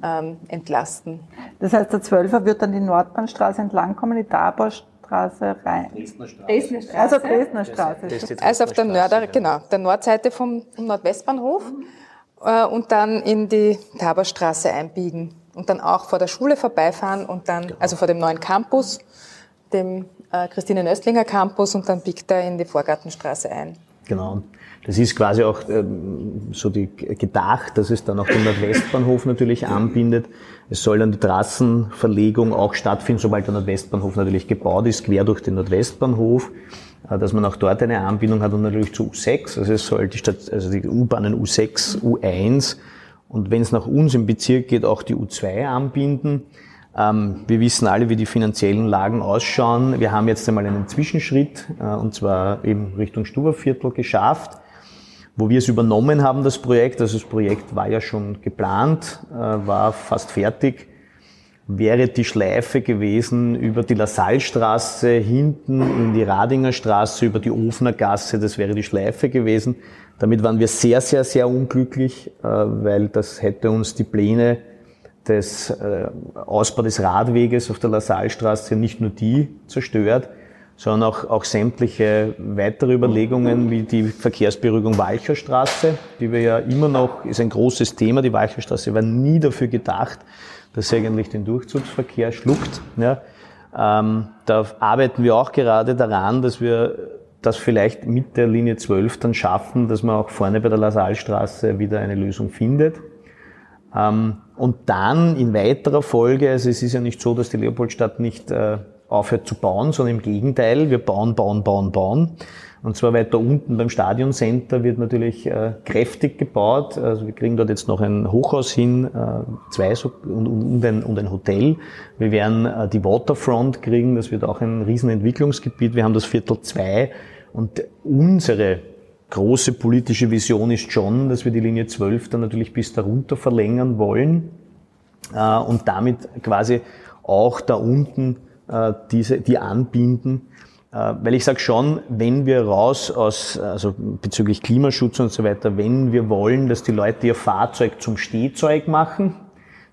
ähm, entlasten. Das heißt, der 12er wird dann die Nordbahnstraße entlangkommen, die Taborstraße rein. Dresdner Straße. Dresdner Straße. Also Dresdner Straße. Also auf der, Nörder, genau, der Nordseite vom, vom Nordwestbahnhof äh, und dann in die Taborstraße einbiegen und dann auch vor der Schule vorbeifahren und dann, genau. also vor dem neuen Campus, dem äh, Christine Nöstlinger Campus und dann biegt er in die Vorgartenstraße ein. Genau. Das ist quasi auch ähm, so die gedacht, dass es dann auch den Nordwestbahnhof natürlich anbindet. Es soll dann die Trassenverlegung auch stattfinden, sobald der Nordwestbahnhof natürlich gebaut ist, quer durch den Nordwestbahnhof, äh, dass man auch dort eine Anbindung hat und natürlich zu U6. Also es soll die Stadt, also die U-Bahnen U6, U1 und wenn es nach uns im Bezirk geht, auch die U2 anbinden. Ähm, wir wissen alle, wie die finanziellen Lagen ausschauen. Wir haben jetzt einmal einen Zwischenschritt, äh, und zwar eben Richtung Stuberviertel geschafft, wo wir es übernommen haben, das Projekt. Also das Projekt war ja schon geplant, äh, war fast fertig. Wäre die Schleife gewesen über die Lasallstraße hinten in die Radinger Straße, über die Ofnergasse, das wäre die Schleife gewesen. Damit waren wir sehr, sehr, sehr unglücklich, äh, weil das hätte uns die Pläne des äh, Ausbau des Radweges auf der Lassalstraße nicht nur die zerstört, sondern auch, auch sämtliche weitere Überlegungen wie die Verkehrsberuhigung Walcherstraße, die wir ja immer noch, ist ein großes Thema. Die Walcherstraße war nie dafür gedacht, dass sie eigentlich den Durchzugsverkehr schluckt. Ja. Ähm, da arbeiten wir auch gerade daran, dass wir das vielleicht mit der Linie 12 dann schaffen, dass man auch vorne bei der Lasallstraße wieder eine Lösung findet. Ähm, und dann in weiterer Folge, also es ist ja nicht so, dass die Leopoldstadt nicht äh, aufhört zu bauen, sondern im Gegenteil, wir bauen, bauen, bauen, bauen. Und zwar weiter unten beim Stadioncenter wird natürlich äh, kräftig gebaut. Also wir kriegen dort jetzt noch ein Hochhaus hin, äh, zwei so, und, und, ein, und ein Hotel. Wir werden äh, die Waterfront kriegen, das wird auch ein Riesenentwicklungsgebiet. Wir haben das Viertel 2 und unsere große politische Vision ist schon, dass wir die Linie 12 dann natürlich bis darunter verlängern wollen äh, und damit quasi auch da unten äh, diese, die anbinden. Äh, weil ich sage schon, wenn wir raus aus, also bezüglich Klimaschutz und so weiter, wenn wir wollen, dass die Leute ihr Fahrzeug zum Stehzeug machen,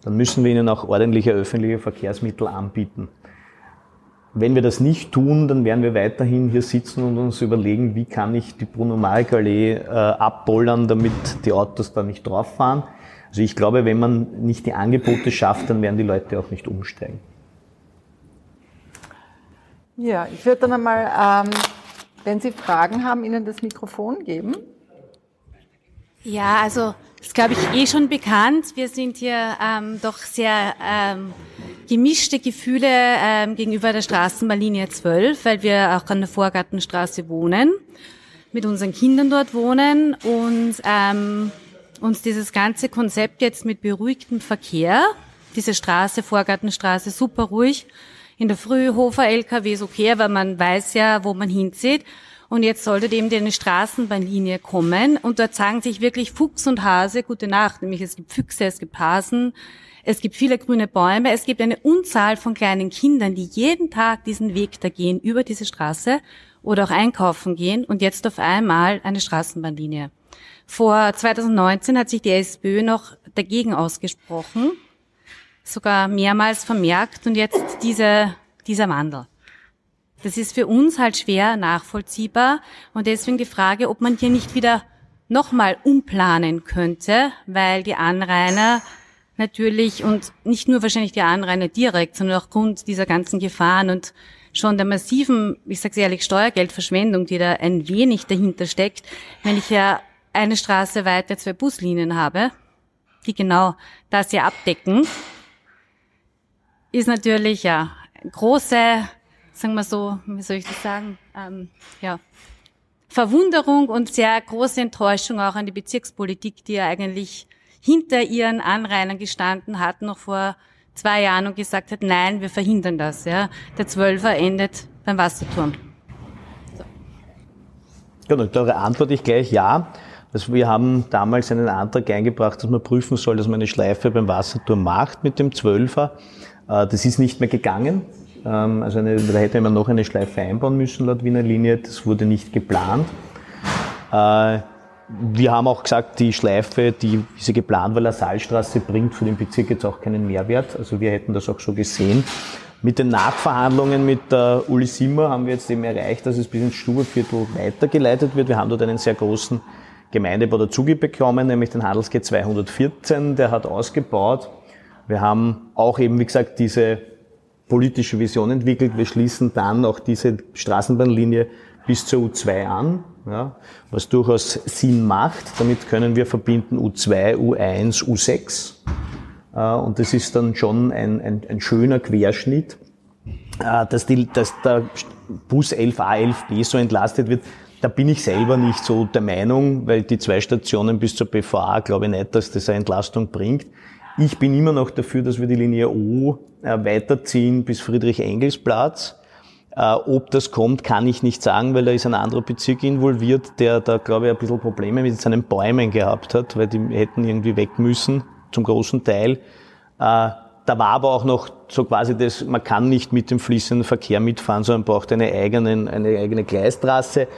dann müssen wir ihnen auch ordentliche öffentliche Verkehrsmittel anbieten wenn wir das nicht tun, dann werden wir weiterhin hier sitzen und uns überlegen, wie kann ich die Bruno-Marek-Allee äh, abbollern, damit die Autos da nicht drauf fahren. Also ich glaube, wenn man nicht die Angebote schafft, dann werden die Leute auch nicht umsteigen. Ja, ich würde dann einmal, ähm, wenn Sie Fragen haben, Ihnen das Mikrofon geben. Ja, also das glaube ich eh schon bekannt. Wir sind hier ähm, doch sehr ähm, gemischte Gefühle ähm, gegenüber der Straßenbahnlinie 12, weil wir auch an der Vorgartenstraße wohnen, mit unseren Kindern dort wohnen und ähm, uns dieses ganze Konzept jetzt mit beruhigtem Verkehr, diese Straße, Vorgartenstraße, super ruhig, in der Früh Hofer LKWs okay, weil man weiß ja, wo man hinzieht. Und jetzt sollte eben eine Straßenbahnlinie kommen. Und dort sagen sich wirklich Fuchs und Hase. Gute Nacht, nämlich es gibt Füchse, es gibt Hasen, es gibt viele grüne Bäume, es gibt eine Unzahl von kleinen Kindern, die jeden Tag diesen Weg da gehen, über diese Straße oder auch einkaufen gehen. Und jetzt auf einmal eine Straßenbahnlinie. Vor 2019 hat sich die SPÖ noch dagegen ausgesprochen, sogar mehrmals vermerkt. Und jetzt diese, dieser Wandel. Das ist für uns halt schwer nachvollziehbar. Und deswegen die Frage, ob man hier nicht wieder nochmal umplanen könnte, weil die Anrainer natürlich und nicht nur wahrscheinlich die Anrainer direkt, sondern auch aufgrund dieser ganzen Gefahren und schon der massiven, ich sage ehrlich, Steuergeldverschwendung, die da ein wenig dahinter steckt, wenn ich ja eine Straße weiter zwei Buslinien habe, die genau das ja abdecken, ist natürlich ja große sagen wir so, wie soll ich das sagen, ähm, ja, Verwunderung und sehr große Enttäuschung auch an die Bezirkspolitik, die ja eigentlich hinter ihren Anrainern gestanden hat, noch vor zwei Jahren und gesagt hat, nein, wir verhindern das. Ja. Der Zwölfer endet beim Wasserturm. So. Genau, da antworte ich gleich ja. Also wir haben damals einen Antrag eingebracht, dass man prüfen soll, dass man eine Schleife beim Wasserturm macht mit dem Zwölfer. Äh, das ist nicht mehr gegangen. Ähm, also eine, da hätte man noch eine Schleife einbauen müssen laut Wiener Linie. Das wurde nicht geplant. Äh, wir haben auch gesagt, die Schleife, die diese geplant war, La Saalstraße, bringt für den Bezirk jetzt auch keinen Mehrwert. Also wir hätten das auch so gesehen. Mit den Nachverhandlungen mit der Uli Simmer haben wir jetzt eben erreicht, dass es bis ins Stuberviertel weitergeleitet wird. Wir haben dort einen sehr großen Gemeindebau dazu bekommen, nämlich den Handelsgate 214, der hat ausgebaut. Wir haben auch eben, wie gesagt, diese politische Vision entwickelt. Wir schließen dann auch diese Straßenbahnlinie bis zur U2 an, ja, was durchaus Sinn macht. Damit können wir verbinden U2, U1, U6. Äh, und das ist dann schon ein, ein, ein schöner Querschnitt. Äh, dass, die, dass der Bus 11a, 11b so entlastet wird, da bin ich selber nicht so der Meinung, weil die zwei Stationen bis zur BVA glaube ich nicht, dass das eine Entlastung bringt. Ich bin immer noch dafür, dass wir die Linie O äh, weiterziehen bis Friedrich-Engels-Platz. Äh, ob das kommt, kann ich nicht sagen, weil da ist ein anderer Bezirk involviert, der da, glaube ich, ein bisschen Probleme mit seinen Bäumen gehabt hat, weil die hätten irgendwie weg müssen, zum großen Teil. Äh, da war aber auch noch so quasi das, man kann nicht mit dem fließenden Verkehr mitfahren, sondern braucht eine eigene, eine eigene Gleistraße.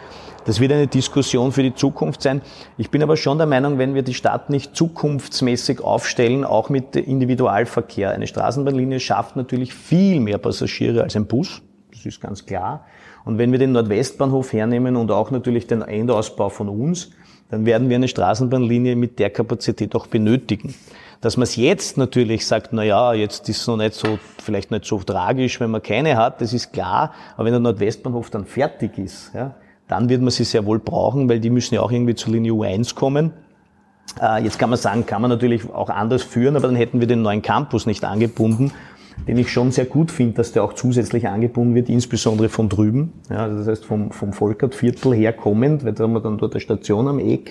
Das wird eine Diskussion für die Zukunft sein. Ich bin aber schon der Meinung, wenn wir die Stadt nicht zukunftsmäßig aufstellen, auch mit Individualverkehr. Eine Straßenbahnlinie schafft natürlich viel mehr Passagiere als ein Bus. Das ist ganz klar. Und wenn wir den Nordwestbahnhof hernehmen und auch natürlich den Endausbau von uns, dann werden wir eine Straßenbahnlinie mit der Kapazität auch benötigen. Dass man es jetzt natürlich sagt, na ja, jetzt ist es noch nicht so, vielleicht nicht so tragisch, wenn man keine hat, das ist klar. Aber wenn der Nordwestbahnhof dann fertig ist, ja, dann wird man sie sehr wohl brauchen, weil die müssen ja auch irgendwie zur Linie U1 kommen. Äh, jetzt kann man sagen, kann man natürlich auch anders führen, aber dann hätten wir den neuen Campus nicht angebunden, den ich schon sehr gut finde, dass der auch zusätzlich angebunden wird, insbesondere von drüben. Ja, also das heißt vom, vom Volkertviertel her kommend, weil da haben wir dann dort eine Station am Eck.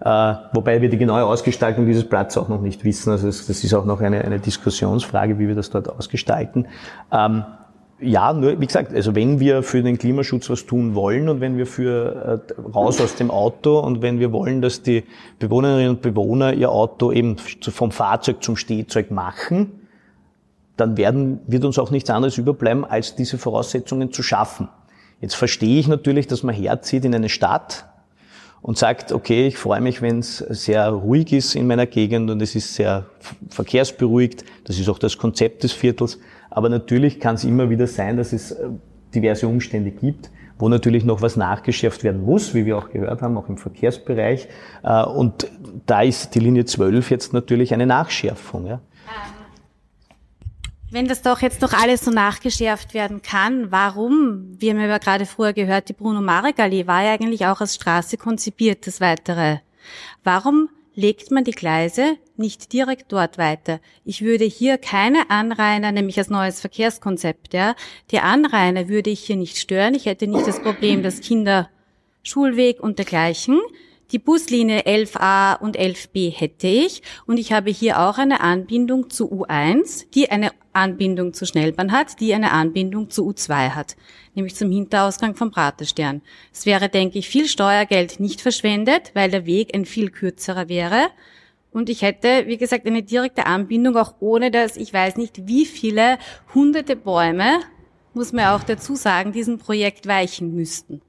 Äh, wobei wir die genaue Ausgestaltung dieses Platzes auch noch nicht wissen. Also das, ist auch noch eine, eine Diskussionsfrage, wie wir das dort ausgestalten. Ähm, ja, nur wie gesagt, also wenn wir für den Klimaschutz was tun wollen und wenn wir für äh, raus aus dem Auto und wenn wir wollen, dass die Bewohnerinnen und Bewohner ihr Auto eben vom Fahrzeug zum Stehzeug machen, dann werden, wird uns auch nichts anderes überbleiben, als diese Voraussetzungen zu schaffen. Jetzt verstehe ich natürlich, dass man herzieht in eine Stadt und sagt, okay, ich freue mich, wenn es sehr ruhig ist in meiner Gegend und es ist sehr verkehrsberuhigt. Das ist auch das Konzept des Viertels. Aber natürlich kann es immer wieder sein, dass es äh, diverse Umstände gibt, wo natürlich noch was nachgeschärft werden muss, wie wir auch gehört haben, auch im Verkehrsbereich. Äh, und da ist die Linie 12 jetzt natürlich eine Nachschärfung. Ja. Wenn das doch jetzt noch alles so nachgeschärft werden kann, warum, wir haben ja gerade früher gehört, die Bruno Marek Allee war ja eigentlich auch als Straße konzipiert, das Weitere. Warum legt man die Gleise nicht direkt dort weiter? Ich würde hier keine Anrainer, nämlich als neues Verkehrskonzept, ja, die Anrainer würde ich hier nicht stören. Ich hätte nicht das Problem, dass Kinder Schulweg und dergleichen. Die Buslinie 11a und 11b hätte ich und ich habe hier auch eine Anbindung zu U1, die eine Anbindung zur Schnellbahn hat, die eine Anbindung zu U2 hat, nämlich zum Hinterausgang vom Praterstern. Es wäre, denke ich, viel Steuergeld nicht verschwendet, weil der Weg ein viel kürzerer wäre. Und ich hätte, wie gesagt, eine direkte Anbindung, auch ohne dass ich weiß nicht, wie viele hunderte Bäume, muss man auch dazu sagen, diesem Projekt weichen müssten.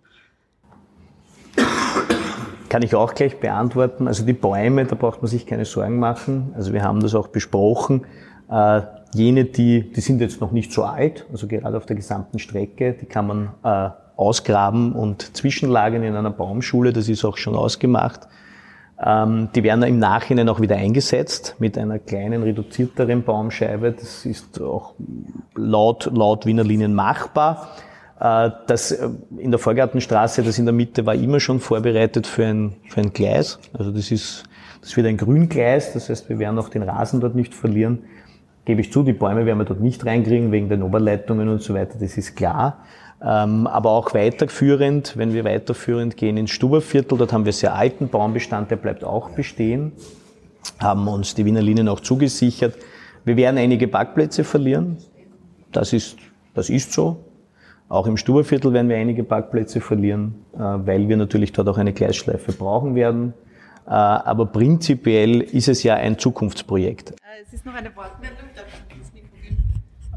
Kann ich auch gleich beantworten. Also die Bäume, da braucht man sich keine Sorgen machen. Also wir haben das auch besprochen. Äh, jene, die, die sind jetzt noch nicht so alt, also gerade auf der gesamten Strecke, die kann man äh, ausgraben und zwischenlagern in einer Baumschule, das ist auch schon ausgemacht. Ähm, die werden im Nachhinein auch wieder eingesetzt mit einer kleinen, reduzierteren Baumscheibe. Das ist auch laut, laut Wiener Linien machbar. Äh, das äh, in der Vorgartenstraße, das in der Mitte war immer schon vorbereitet für ein, für ein Gleis. Also das ist, das wird ein Grüngleis, das heißt, wir werden auch den Rasen dort nicht verlieren. Gebe ich zu, die Bäume werden wir dort nicht reinkriegen wegen den Oberleitungen und so weiter, das ist klar. Ähm, aber auch weiterführend, wenn wir weiterführend gehen ins Stuberviertel, dort haben wir sehr alten Baumbestand, der bleibt auch bestehen, haben uns die Wiener Linien auch zugesichert. Wir werden einige Parkplätze verlieren, das ist, das ist so. Auch im Stuberviertel werden wir einige Parkplätze verlieren, äh, weil wir natürlich dort auch eine Gleisschleife brauchen werden. Äh, aber prinzipiell ist es ja ein Zukunftsprojekt. Äh, es ist noch eine Wortmeldung.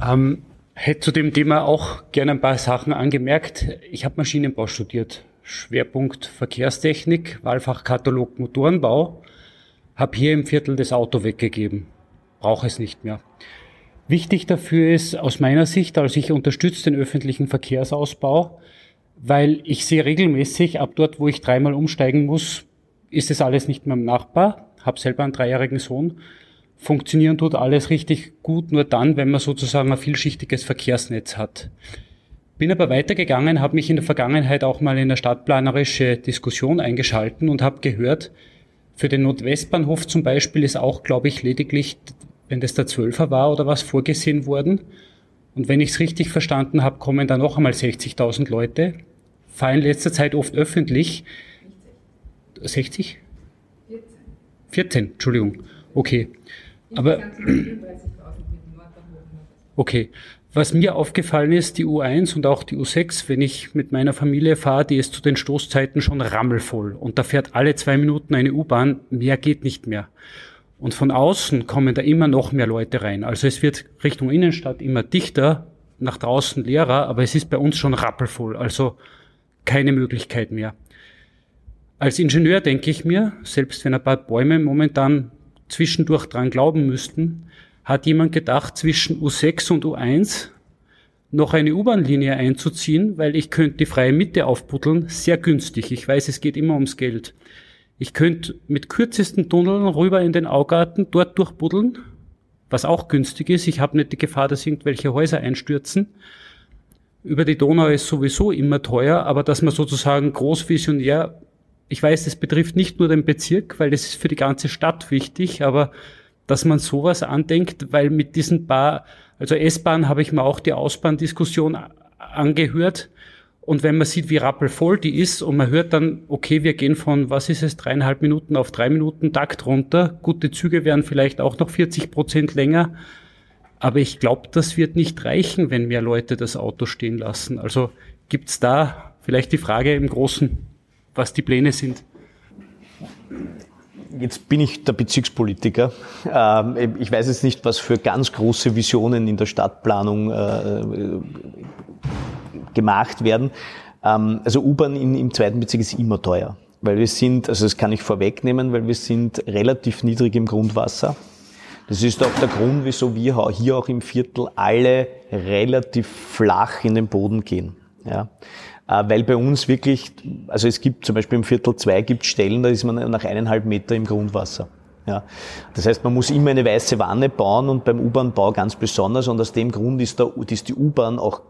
Ähm, hätte zu dem Thema auch gerne ein paar Sachen angemerkt. Ich habe Maschinenbau studiert. Schwerpunkt Verkehrstechnik, Wahlfachkatalog Motorenbau. Habe hier im Viertel das Auto weggegeben. Brauche es nicht mehr. Wichtig dafür ist aus meiner Sicht, also ich unterstütze den öffentlichen Verkehrsausbau, weil ich sehe regelmäßig, ab dort, wo ich dreimal umsteigen muss, ist es alles nicht mehr Nachbar. Hab selber einen dreijährigen Sohn. Funktionieren tut alles richtig gut, nur dann, wenn man sozusagen ein vielschichtiges Verkehrsnetz hat. Bin aber weitergegangen, habe mich in der Vergangenheit auch mal in eine stadtplanerische Diskussion eingeschalten und habe gehört, für den Nordwestbahnhof zum Beispiel ist auch, glaube ich, lediglich wenn das der Zwölfer war oder was, vorgesehen worden. Und wenn ich es richtig verstanden habe, kommen da noch einmal 60.000 Leute. Fahren in letzter Zeit oft öffentlich. 60? 14. 14, Entschuldigung. Okay. Aber, okay. Was mir aufgefallen ist, die U1 und auch die U6, wenn ich mit meiner Familie fahre, die ist zu den Stoßzeiten schon rammelvoll. Und da fährt alle zwei Minuten eine U-Bahn. Mehr geht nicht mehr. Und von außen kommen da immer noch mehr Leute rein. Also es wird Richtung Innenstadt immer dichter, nach draußen leerer, aber es ist bei uns schon rappelvoll. Also keine Möglichkeit mehr. Als Ingenieur denke ich mir, selbst wenn ein paar Bäume momentan zwischendurch dran glauben müssten, hat jemand gedacht, zwischen U6 und U1 noch eine U-Bahn-Linie einzuziehen, weil ich könnte die freie Mitte aufbuddeln, sehr günstig. Ich weiß, es geht immer ums Geld. Ich könnte mit kürzesten Tunneln rüber in den Augarten, dort durchbuddeln, was auch günstig ist. Ich habe nicht die Gefahr, dass irgendwelche Häuser einstürzen. Über die Donau ist sowieso immer teuer, aber dass man sozusagen großvisionär, ich weiß, das betrifft nicht nur den Bezirk, weil das ist für die ganze Stadt wichtig, aber dass man sowas andenkt, weil mit diesen paar, also S-Bahn habe ich mir auch die Ausbahndiskussion angehört. Und wenn man sieht, wie rappelvoll die ist und man hört dann, okay, wir gehen von, was ist es, dreieinhalb Minuten auf drei Minuten Takt runter. Gute Züge wären vielleicht auch noch 40 Prozent länger. Aber ich glaube, das wird nicht reichen, wenn mehr Leute das Auto stehen lassen. Also gibt's da vielleicht die Frage im Großen, was die Pläne sind? Jetzt bin ich der Bezirkspolitiker. Ähm, ich weiß jetzt nicht, was für ganz große Visionen in der Stadtplanung äh, gemacht werden. Ähm, also U-Bahn im zweiten Bezirk ist immer teuer, weil wir sind, also das kann ich vorwegnehmen, weil wir sind relativ niedrig im Grundwasser. Das ist auch der Grund, wieso wir hier auch im Viertel alle relativ flach in den Boden gehen. Ja. Äh, weil bei uns wirklich, also es gibt zum Beispiel im Viertel 2 gibt Stellen, da ist man nach eineinhalb Meter im Grundwasser. Ja. Das heißt, man muss immer eine weiße Wanne bauen und beim U-Bahn-Bau ganz besonders. Und aus dem Grund ist, der, ist die U-Bahn auch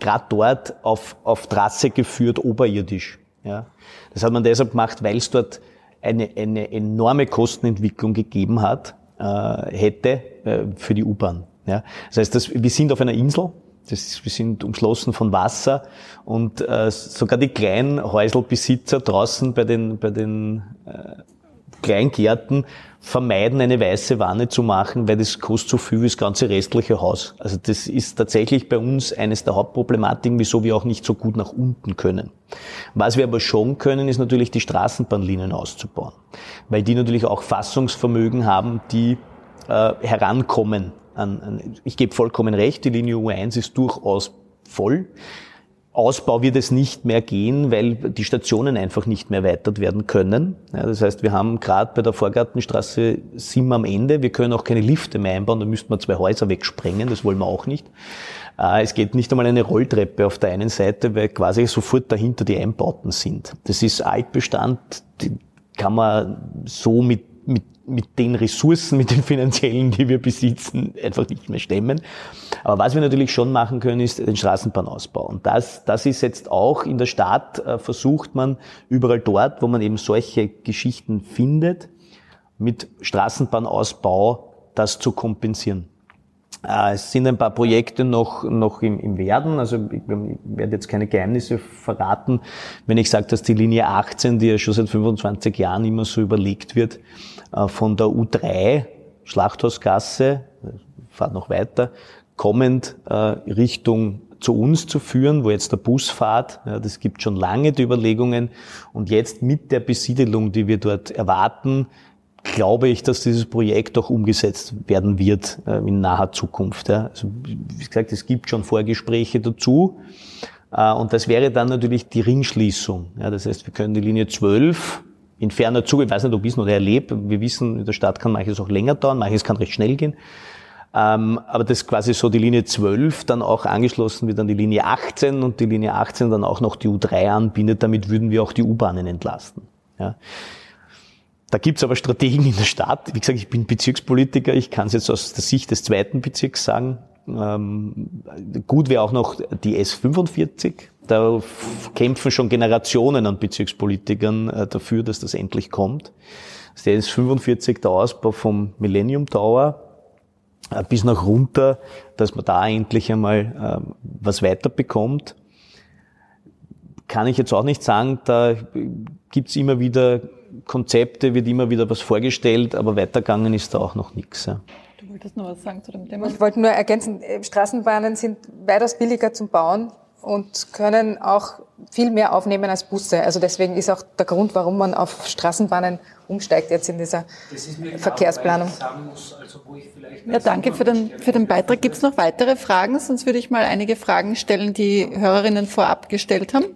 gerade dort auf, auf Trasse geführt, oberirdisch. Ja. Das hat man deshalb gemacht, weil es dort eine, eine enorme Kostenentwicklung gegeben hat, äh, hätte äh, für die U-Bahn. Ja. Das heißt, dass, wir sind auf einer Insel, das, wir sind umschlossen von Wasser und äh, sogar die kleinen Häuselbesitzer draußen bei den, bei den äh, Kleingärten vermeiden, eine weiße Wanne zu machen, weil das kostet so viel wie das ganze restliche Haus. Also das ist tatsächlich bei uns eines der Hauptproblematiken, wieso wir auch nicht so gut nach unten können. Was wir aber schon können, ist natürlich die Straßenbahnlinien auszubauen, weil die natürlich auch Fassungsvermögen haben, die äh, herankommen. An, an, ich gebe vollkommen recht, die Linie U1 ist durchaus voll. Ausbau wird es nicht mehr gehen, weil die Stationen einfach nicht mehr erweitert werden können. Ja, das heißt, wir haben gerade bei der Vorgartenstraße sind wir am Ende. Wir können auch keine Lifte mehr einbauen, da müssten wir zwei Häuser wegsprengen, das wollen wir auch nicht. Äh, es geht nicht einmal eine Rolltreppe auf der einen Seite, weil quasi sofort dahinter die Einbauten sind. Das ist Altbestand, die kann man so mit, mit mit den Ressourcen, mit den finanziellen, die wir besitzen, einfach nicht mehr stemmen. Aber was wir natürlich schon machen können, ist den Straßenbahnausbau. Und das, das ist jetzt auch in der Stadt, äh, versucht man überall dort, wo man eben solche Geschichten findet, mit Straßenbahnausbau das zu kompensieren. Äh, es sind ein paar Projekte noch, noch im, im Werden. Also ich, ich werde jetzt keine Geheimnisse verraten, wenn ich sage, dass die Linie 18, die ja schon seit 25 Jahren immer so überlegt wird, äh, von der U3 Schlachthausgasse, fahrt noch weiter, kommend äh, Richtung zu uns zu führen, wo jetzt der Bus fährt. Ja, das gibt schon lange die Überlegungen. Und jetzt mit der Besiedelung, die wir dort erwarten, glaube ich, dass dieses Projekt auch umgesetzt werden wird äh, in naher Zukunft. Ja. Also, wie gesagt, es gibt schon Vorgespräche dazu. Äh, und das wäre dann natürlich die Ringschließung. Ja, das heißt, wir können die Linie 12 in ferner Zukunft, ich weiß nicht, ob ich es noch erlebe, wir wissen, in der Stadt kann manches auch länger dauern, manches kann recht schnell gehen. Ähm, aber das quasi so die Linie 12 dann auch angeschlossen wird an die Linie 18 und die Linie 18 dann auch noch die U3 anbindet, damit würden wir auch die U-Bahnen entlasten. Ja. Da gibt's aber Strategien in der Stadt. Wie gesagt, ich bin Bezirkspolitiker, ich kann es jetzt aus der Sicht des zweiten Bezirks sagen. Ähm, gut wäre auch noch die S45. Da kämpfen schon Generationen an Bezirkspolitikern äh, dafür, dass das endlich kommt. Der S45, der Ausbau vom Millennium Tower, äh, bis nach runter, dass man da endlich einmal äh, was weiterbekommt. Kann ich jetzt auch nicht sagen, da gibt's immer wieder Konzepte, wird immer wieder was vorgestellt, aber weitergegangen ist da auch noch nichts. Ja. Du wolltest noch was sagen zu dem Thema? Ich wollte nur ergänzen, äh, Straßenbahnen sind weitaus billiger zum Bauen und können auch viel mehr aufnehmen als Busse. Also deswegen ist auch der Grund, warum man auf Straßenbahnen umsteigt jetzt in dieser Verkehrsplanung. Also ja, danke für den, für den Beitrag. Gibt es noch weitere Fragen? Sonst würde ich mal einige Fragen stellen, die Hörerinnen vorab gestellt haben.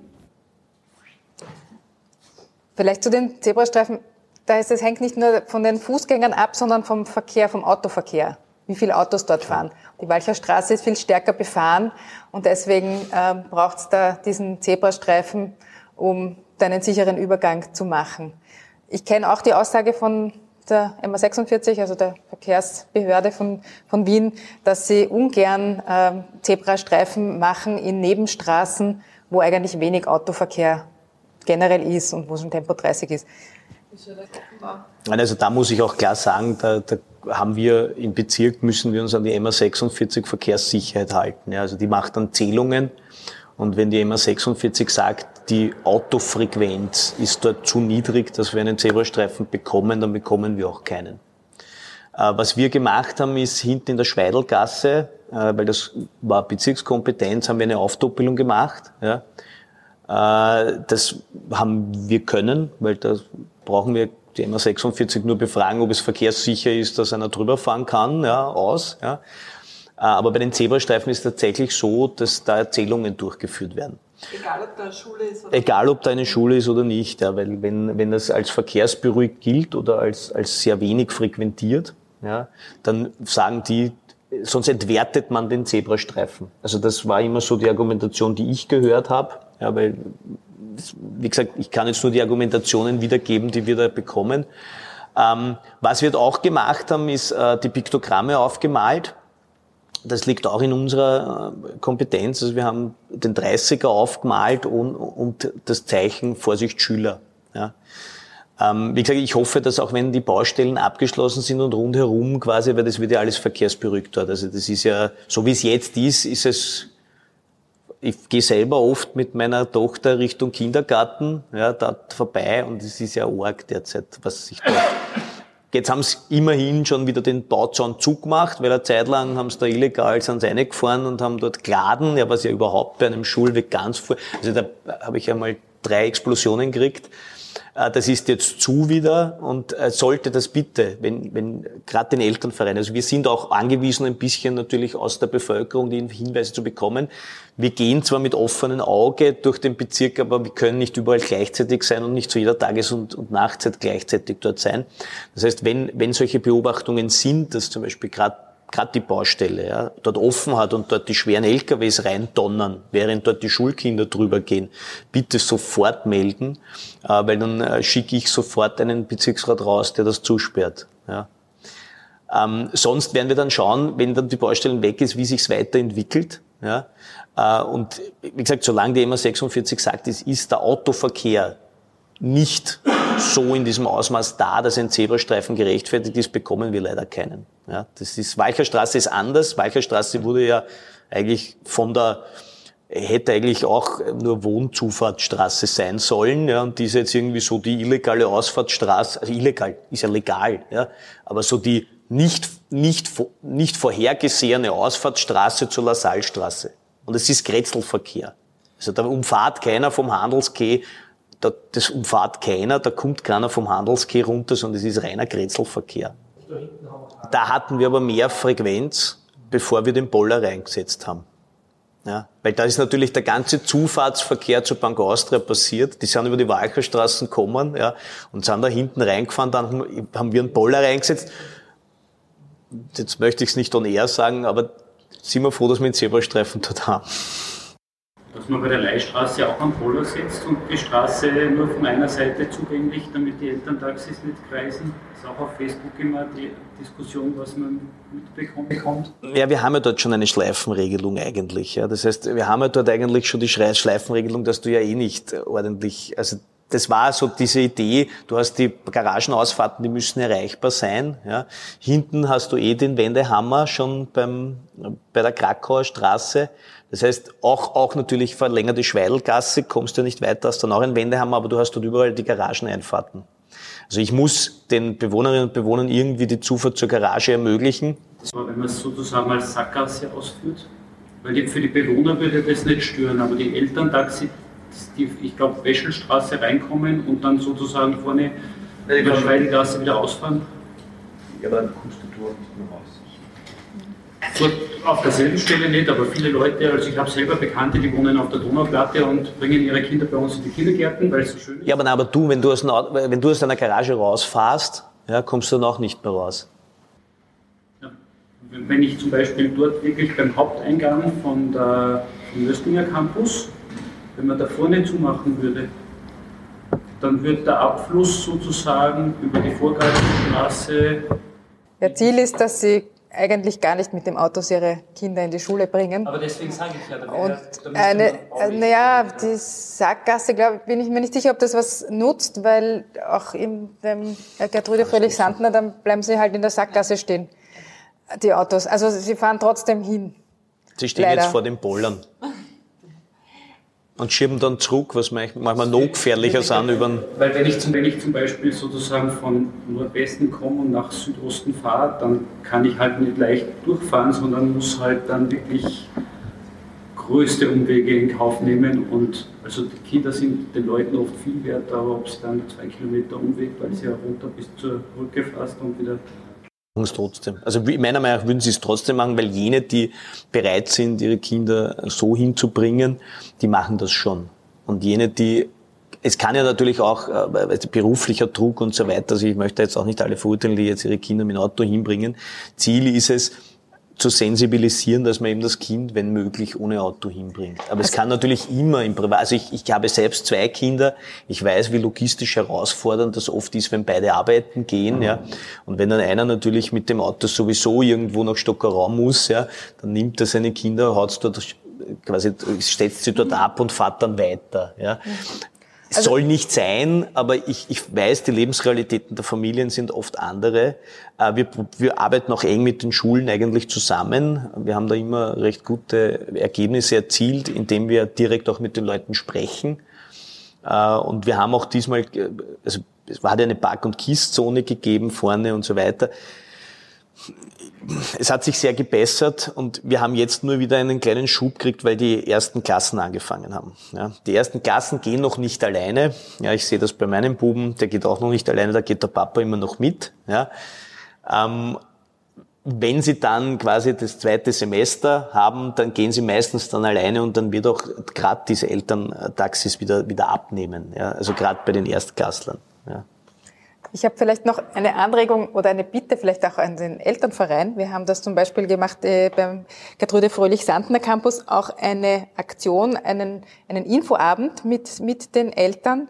Vielleicht zu den Zebrastreifen. Da ist es hängt nicht nur von den Fußgängern ab, sondern vom Verkehr, vom Autoverkehr, wie viele Autos dort fahren. Die Walcher Straße ist viel stärker befahren und deswegen äh, braucht es da diesen Zebrastreifen, um einen sicheren Übergang zu machen. Ich kenne auch die Aussage von der MA46, also der Verkehrsbehörde von, von Wien, dass sie ungern äh, Zebrastreifen machen in Nebenstraßen, wo eigentlich wenig Autoverkehr generell ist und wo schon Tempo 30 ist. Also da muss ich auch klar sagen, da, da haben wir im Bezirk, müssen wir uns an die MA46 Verkehrssicherheit halten. Ja, also die macht dann Zählungen und wenn die MA46 sagt, die Autofrequenz ist dort zu niedrig, dass wir einen Zebrastreifen bekommen, dann bekommen wir auch keinen. Äh, was wir gemacht haben, ist hinten in der Schweidelgasse, äh, weil das war Bezirkskompetenz, haben wir eine Aufdoppelung gemacht. Ja. Äh, das haben wir können, weil da brauchen wir die MA46 nur befragen, ob es verkehrssicher ist, dass einer drüber fahren kann, ja, aus. Ja. Äh, aber bei den Zebrastreifen ist es tatsächlich so, dass da Erzählungen durchgeführt werden. Egal, ob da eine Schule ist oder Egal, ob da eine Schule ist oder nicht. Ja, weil wenn, wenn das als verkehrsberuhigt gilt oder als, als sehr wenig frequentiert, ja, dann sagen die, sonst entwertet man den Zebrastreifen. Also das war immer so die Argumentation, die ich gehört habe, ja, weil wie gesagt, ich kann jetzt nur die Argumentationen wiedergeben, die wir da bekommen. Ähm, was wir auch gemacht haben, ist äh, die Piktogramme aufgemalt. Das liegt auch in unserer äh, Kompetenz. Also wir haben den 30er aufgemalt und, und das Zeichen Vorsicht Schüler. Ja. Ähm, wie gesagt, ich hoffe, dass auch wenn die Baustellen abgeschlossen sind und rundherum quasi, weil das wird ja alles verkehrsberuhigt dort. Also das ist ja, so wie es jetzt ist, ist es, ich gehe selber oft mit meiner Tochter Richtung Kindergarten, ja, dort vorbei und es ist ja arg derzeit, was sich dort Jetzt haben sie immerhin schon wieder den Bauzaun zugemacht, weil eine Zeit lang haben sie da illegal sind sie reingefahren und haben dort geladen, ja, was ja überhaupt bei einem Schulweg ganz vor, also da habe ich einmal drei Explosionen gekriegt. Äh, das ist jetzt zu wieder und äh, sollte das bitte, wenn, wenn gerade den Elternverein, also wir sind auch angewiesen, ein bisschen natürlich aus der Bevölkerung die Hinweise zu bekommen. Wir gehen zwar mit offenem Auge durch den Bezirk, aber wir können nicht überall gleichzeitig sein und nicht zu jeder Tages- und, und Nachtzeit gleichzeitig dort sein. Das heißt, wenn, wenn solche Beobachtungen sind, dass zum Beispiel gerade gerade die Baustelle, ja, dort offen hat und dort die schweren LKWs reindonnern, während dort die Schulkinder drüber gehen, bitte sofort melden, äh, weil dann äh, schicke ich sofort einen Bezirksrat raus, der das zusperrt. Ja. Ähm, sonst werden wir dann schauen, wenn dann die Baustelle weg ist, wie sich's weiterentwickelt. Ja. Äh, und wie gesagt, solange die MA 46 sagt, es ist der Autoverkehr nicht so in diesem Ausmaß da, dass ein Zebrastreifen gerechtfertigt ist, bekommen wir leider keinen. Ja, das ist, Walcherstraße ist anders. Walcherstraße wurde ja eigentlich von der, hätte eigentlich auch nur Wohnzufahrtsstraße sein sollen, ja, und die ist jetzt irgendwie so die illegale Ausfahrtsstraße, also illegal, ist ja legal, ja, aber so die nicht, nicht, nicht vorhergesehene Ausfahrtsstraße zur Lassalstraße. Und es ist Kretzelverkehr. Also da umfahrt keiner vom Handelskeh da, das umfahrt keiner, da kommt keiner vom Handelskeh runter, sondern es ist reiner Grätzelverkehr. Da hatten wir aber mehr Frequenz, bevor wir den Boller reingesetzt haben. Ja, weil da ist natürlich der ganze Zufahrtsverkehr zur Bank Austria passiert. Die sind über die Walcherstraßen gekommen ja, und sind da hinten reingefahren. Dann haben wir einen Boller reingesetzt. Jetzt möchte ich es nicht on air sagen, aber sind wir froh, dass wir einen Zebrastreifen dort haben dass man bei der Leihstraße auch am Polo setzt und die Straße nur von einer Seite zugänglich, damit die Elterntaxis nicht kreisen. Das ist auch auf Facebook immer die Diskussion, was man mitbekommt. Ja, wir haben ja dort schon eine Schleifenregelung eigentlich. Ja. Das heißt, wir haben ja dort eigentlich schon die Schleifenregelung, dass du ja eh nicht ordentlich, also das war so diese Idee, du hast die Garagenausfahrten, die müssen erreichbar sein. Ja. Hinten hast du eh den Wendehammer schon beim, bei der Krakauer Straße. Das heißt, auch, auch natürlich verlängerte Schweidelgasse, kommst du nicht weiter, hast dann auch ein Wendehammer, aber du hast dort überall die Garageneinfahrten. Also ich muss den Bewohnerinnen und Bewohnern irgendwie die Zufahrt zur Garage ermöglichen. Aber wenn man es sozusagen als Sackgasse ausführt, weil die, für die Bewohner würde das nicht stören, aber die Eltern Taxi, die, ich glaube, Wäschelstraße reinkommen und dann sozusagen vorne ja, über Schweidelgasse wieder ausfahren. Ja, aber dann kommst du dort nicht mehr raus. Dort auf derselben Stelle nicht, aber viele Leute, also ich habe selber Bekannte, die wohnen auf der Donauplatte und bringen ihre Kinder bei uns in die Kindergärten, weil es so schön ist. Ja, aber, nein, aber du, wenn du, aus einer, wenn du aus einer Garage rausfährst, ja, kommst du dann auch nicht mehr raus. Ja. Wenn ich zum Beispiel dort wirklich beim Haupteingang von der, vom Campus, wenn man da vorne zumachen würde, dann wird der Abfluss sozusagen über die Vorgartenstraße. Ja, Ziel ist, dass Sie eigentlich gar nicht mit dem Autos ihre Kinder in die Schule bringen. Aber deswegen sage ich ja, da und da eine, äh, naja, die Sackgasse, glaube bin ich mir nicht sicher, ob das was nutzt, weil auch in dem Gertrude Fröhlich-Sandner, dann bleiben sie halt in der Sackgasse stehen, die Autos. Also sie fahren trotzdem hin. Sie stehen Leider. jetzt vor den Bollern und schieben dann zurück, was manchmal noch gefährlicher sind über Weil wenn ich, zum, wenn ich zum Beispiel sozusagen von Nordwesten komme und nach Südosten fahre, dann kann ich halt nicht leicht durchfahren, sondern muss halt dann wirklich größte Umwege in Kauf nehmen. Und also die Kinder sind den Leuten oft viel wert, aber ob sie dann zwei Kilometer Umweg, weil sie ja runter bis zur Brücke fast und wieder es trotzdem. Also meiner Meinung nach würden sie es trotzdem machen, weil jene, die bereit sind, ihre Kinder so hinzubringen, die machen das schon. Und jene, die es kann ja natürlich auch äh, beruflicher Druck und so weiter, also ich möchte jetzt auch nicht alle verurteilen, die jetzt ihre Kinder mit dem Auto hinbringen. Ziel ist es, zu sensibilisieren, dass man eben das Kind, wenn möglich, ohne Auto hinbringt. Aber also es kann natürlich immer im Privat, also ich, ich habe selbst zwei Kinder, ich weiß, wie logistisch herausfordernd das oft ist, wenn beide arbeiten gehen, ja. Und wenn dann einer natürlich mit dem Auto sowieso irgendwo nach Stockerau muss, ja, dann nimmt er seine Kinder, haut dort quasi, setzt sie dort ab und fährt dann weiter, ja. Also, soll nicht sein, aber ich, ich weiß, die Lebensrealitäten der Familien sind oft andere. Äh, wir, wir arbeiten auch eng mit den Schulen eigentlich zusammen. Wir haben da immer recht gute Ergebnisse erzielt, indem wir direkt auch mit den Leuten sprechen. Äh, und wir haben auch diesmal, äh, also es hat eine Park- und Kieszone gegeben vorne und so weiter es hat sich sehr gebessert und wir haben jetzt nur wieder einen kleinen Schub gekriegt, weil die ersten Klassen angefangen haben. Ja, die ersten Klassen gehen noch nicht alleine. Ja, ich sehe das bei meinem Buben, der geht auch noch nicht alleine, da geht der Papa immer noch mit. Ja, ähm, wenn sie dann quasi das zweite Semester haben, dann gehen sie meistens dann alleine und dann wird auch gerade diese Elterntaxis wieder, wieder abnehmen. Ja, also gerade bei den Erstklasslern. Ja. Ich habe vielleicht noch eine Anregung oder eine Bitte vielleicht auch an den Elternverein. Wir haben das zum Beispiel gemacht äh, beim Gertrude Fröhlich-Sandner Campus, auch eine Aktion, einen, einen Infoabend mit, mit den Eltern,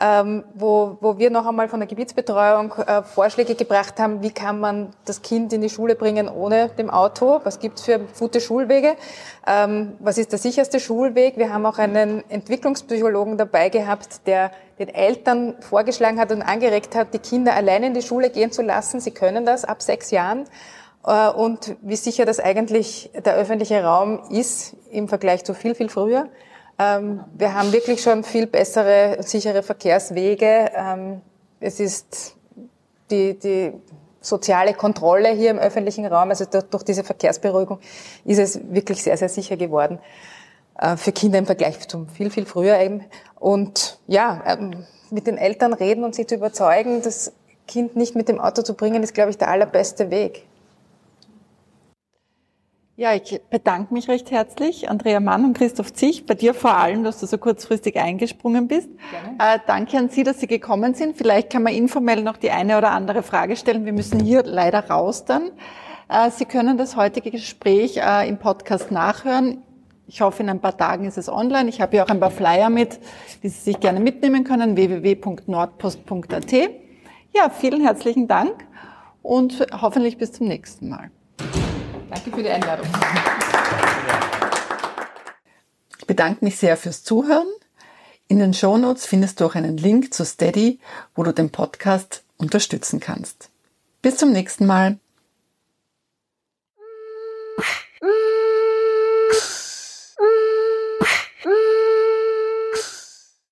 ähm, wo, wo wir noch einmal von der Gebietsbetreuung äh, Vorschläge gebracht haben, wie kann man das Kind in die Schule bringen ohne dem Auto, was gibt's für gute Schulwege, ähm, was ist der sicherste Schulweg. Wir haben auch einen Entwicklungspsychologen dabei gehabt, der den Eltern vorgeschlagen hat und angeregt hat, die Kinder alleine in die Schule gehen zu lassen. Sie können das ab sechs Jahren. Äh, und wie sicher das eigentlich der öffentliche Raum ist im Vergleich zu viel, viel früher. Ähm, wir haben wirklich schon viel bessere, sichere Verkehrswege. Ähm, es ist die, die soziale Kontrolle hier im öffentlichen Raum, also durch diese Verkehrsberuhigung, ist es wirklich sehr, sehr sicher geworden äh, für Kinder im Vergleich zum viel, viel früher eben. Und ja, ähm, mit den Eltern reden und sie zu überzeugen, das Kind nicht mit dem Auto zu bringen, ist, glaube ich, der allerbeste Weg. Ja, ich bedanke mich recht herzlich, Andrea Mann und Christoph Zich, bei dir vor allem, dass du so kurzfristig eingesprungen bist. Äh, danke an Sie, dass Sie gekommen sind. Vielleicht kann man informell noch die eine oder andere Frage stellen. Wir müssen hier leider raus dann. Äh, Sie können das heutige Gespräch äh, im Podcast nachhören. Ich hoffe, in ein paar Tagen ist es online. Ich habe hier auch ein paar Flyer mit, die Sie sich gerne mitnehmen können, www.nordpost.at. Ja, vielen herzlichen Dank und hoffentlich bis zum nächsten Mal. Danke für die Einladung. Ich bedanke mich sehr fürs Zuhören. In den Shownotes findest du auch einen Link zu Steady, wo du den Podcast unterstützen kannst. Bis zum nächsten Mal.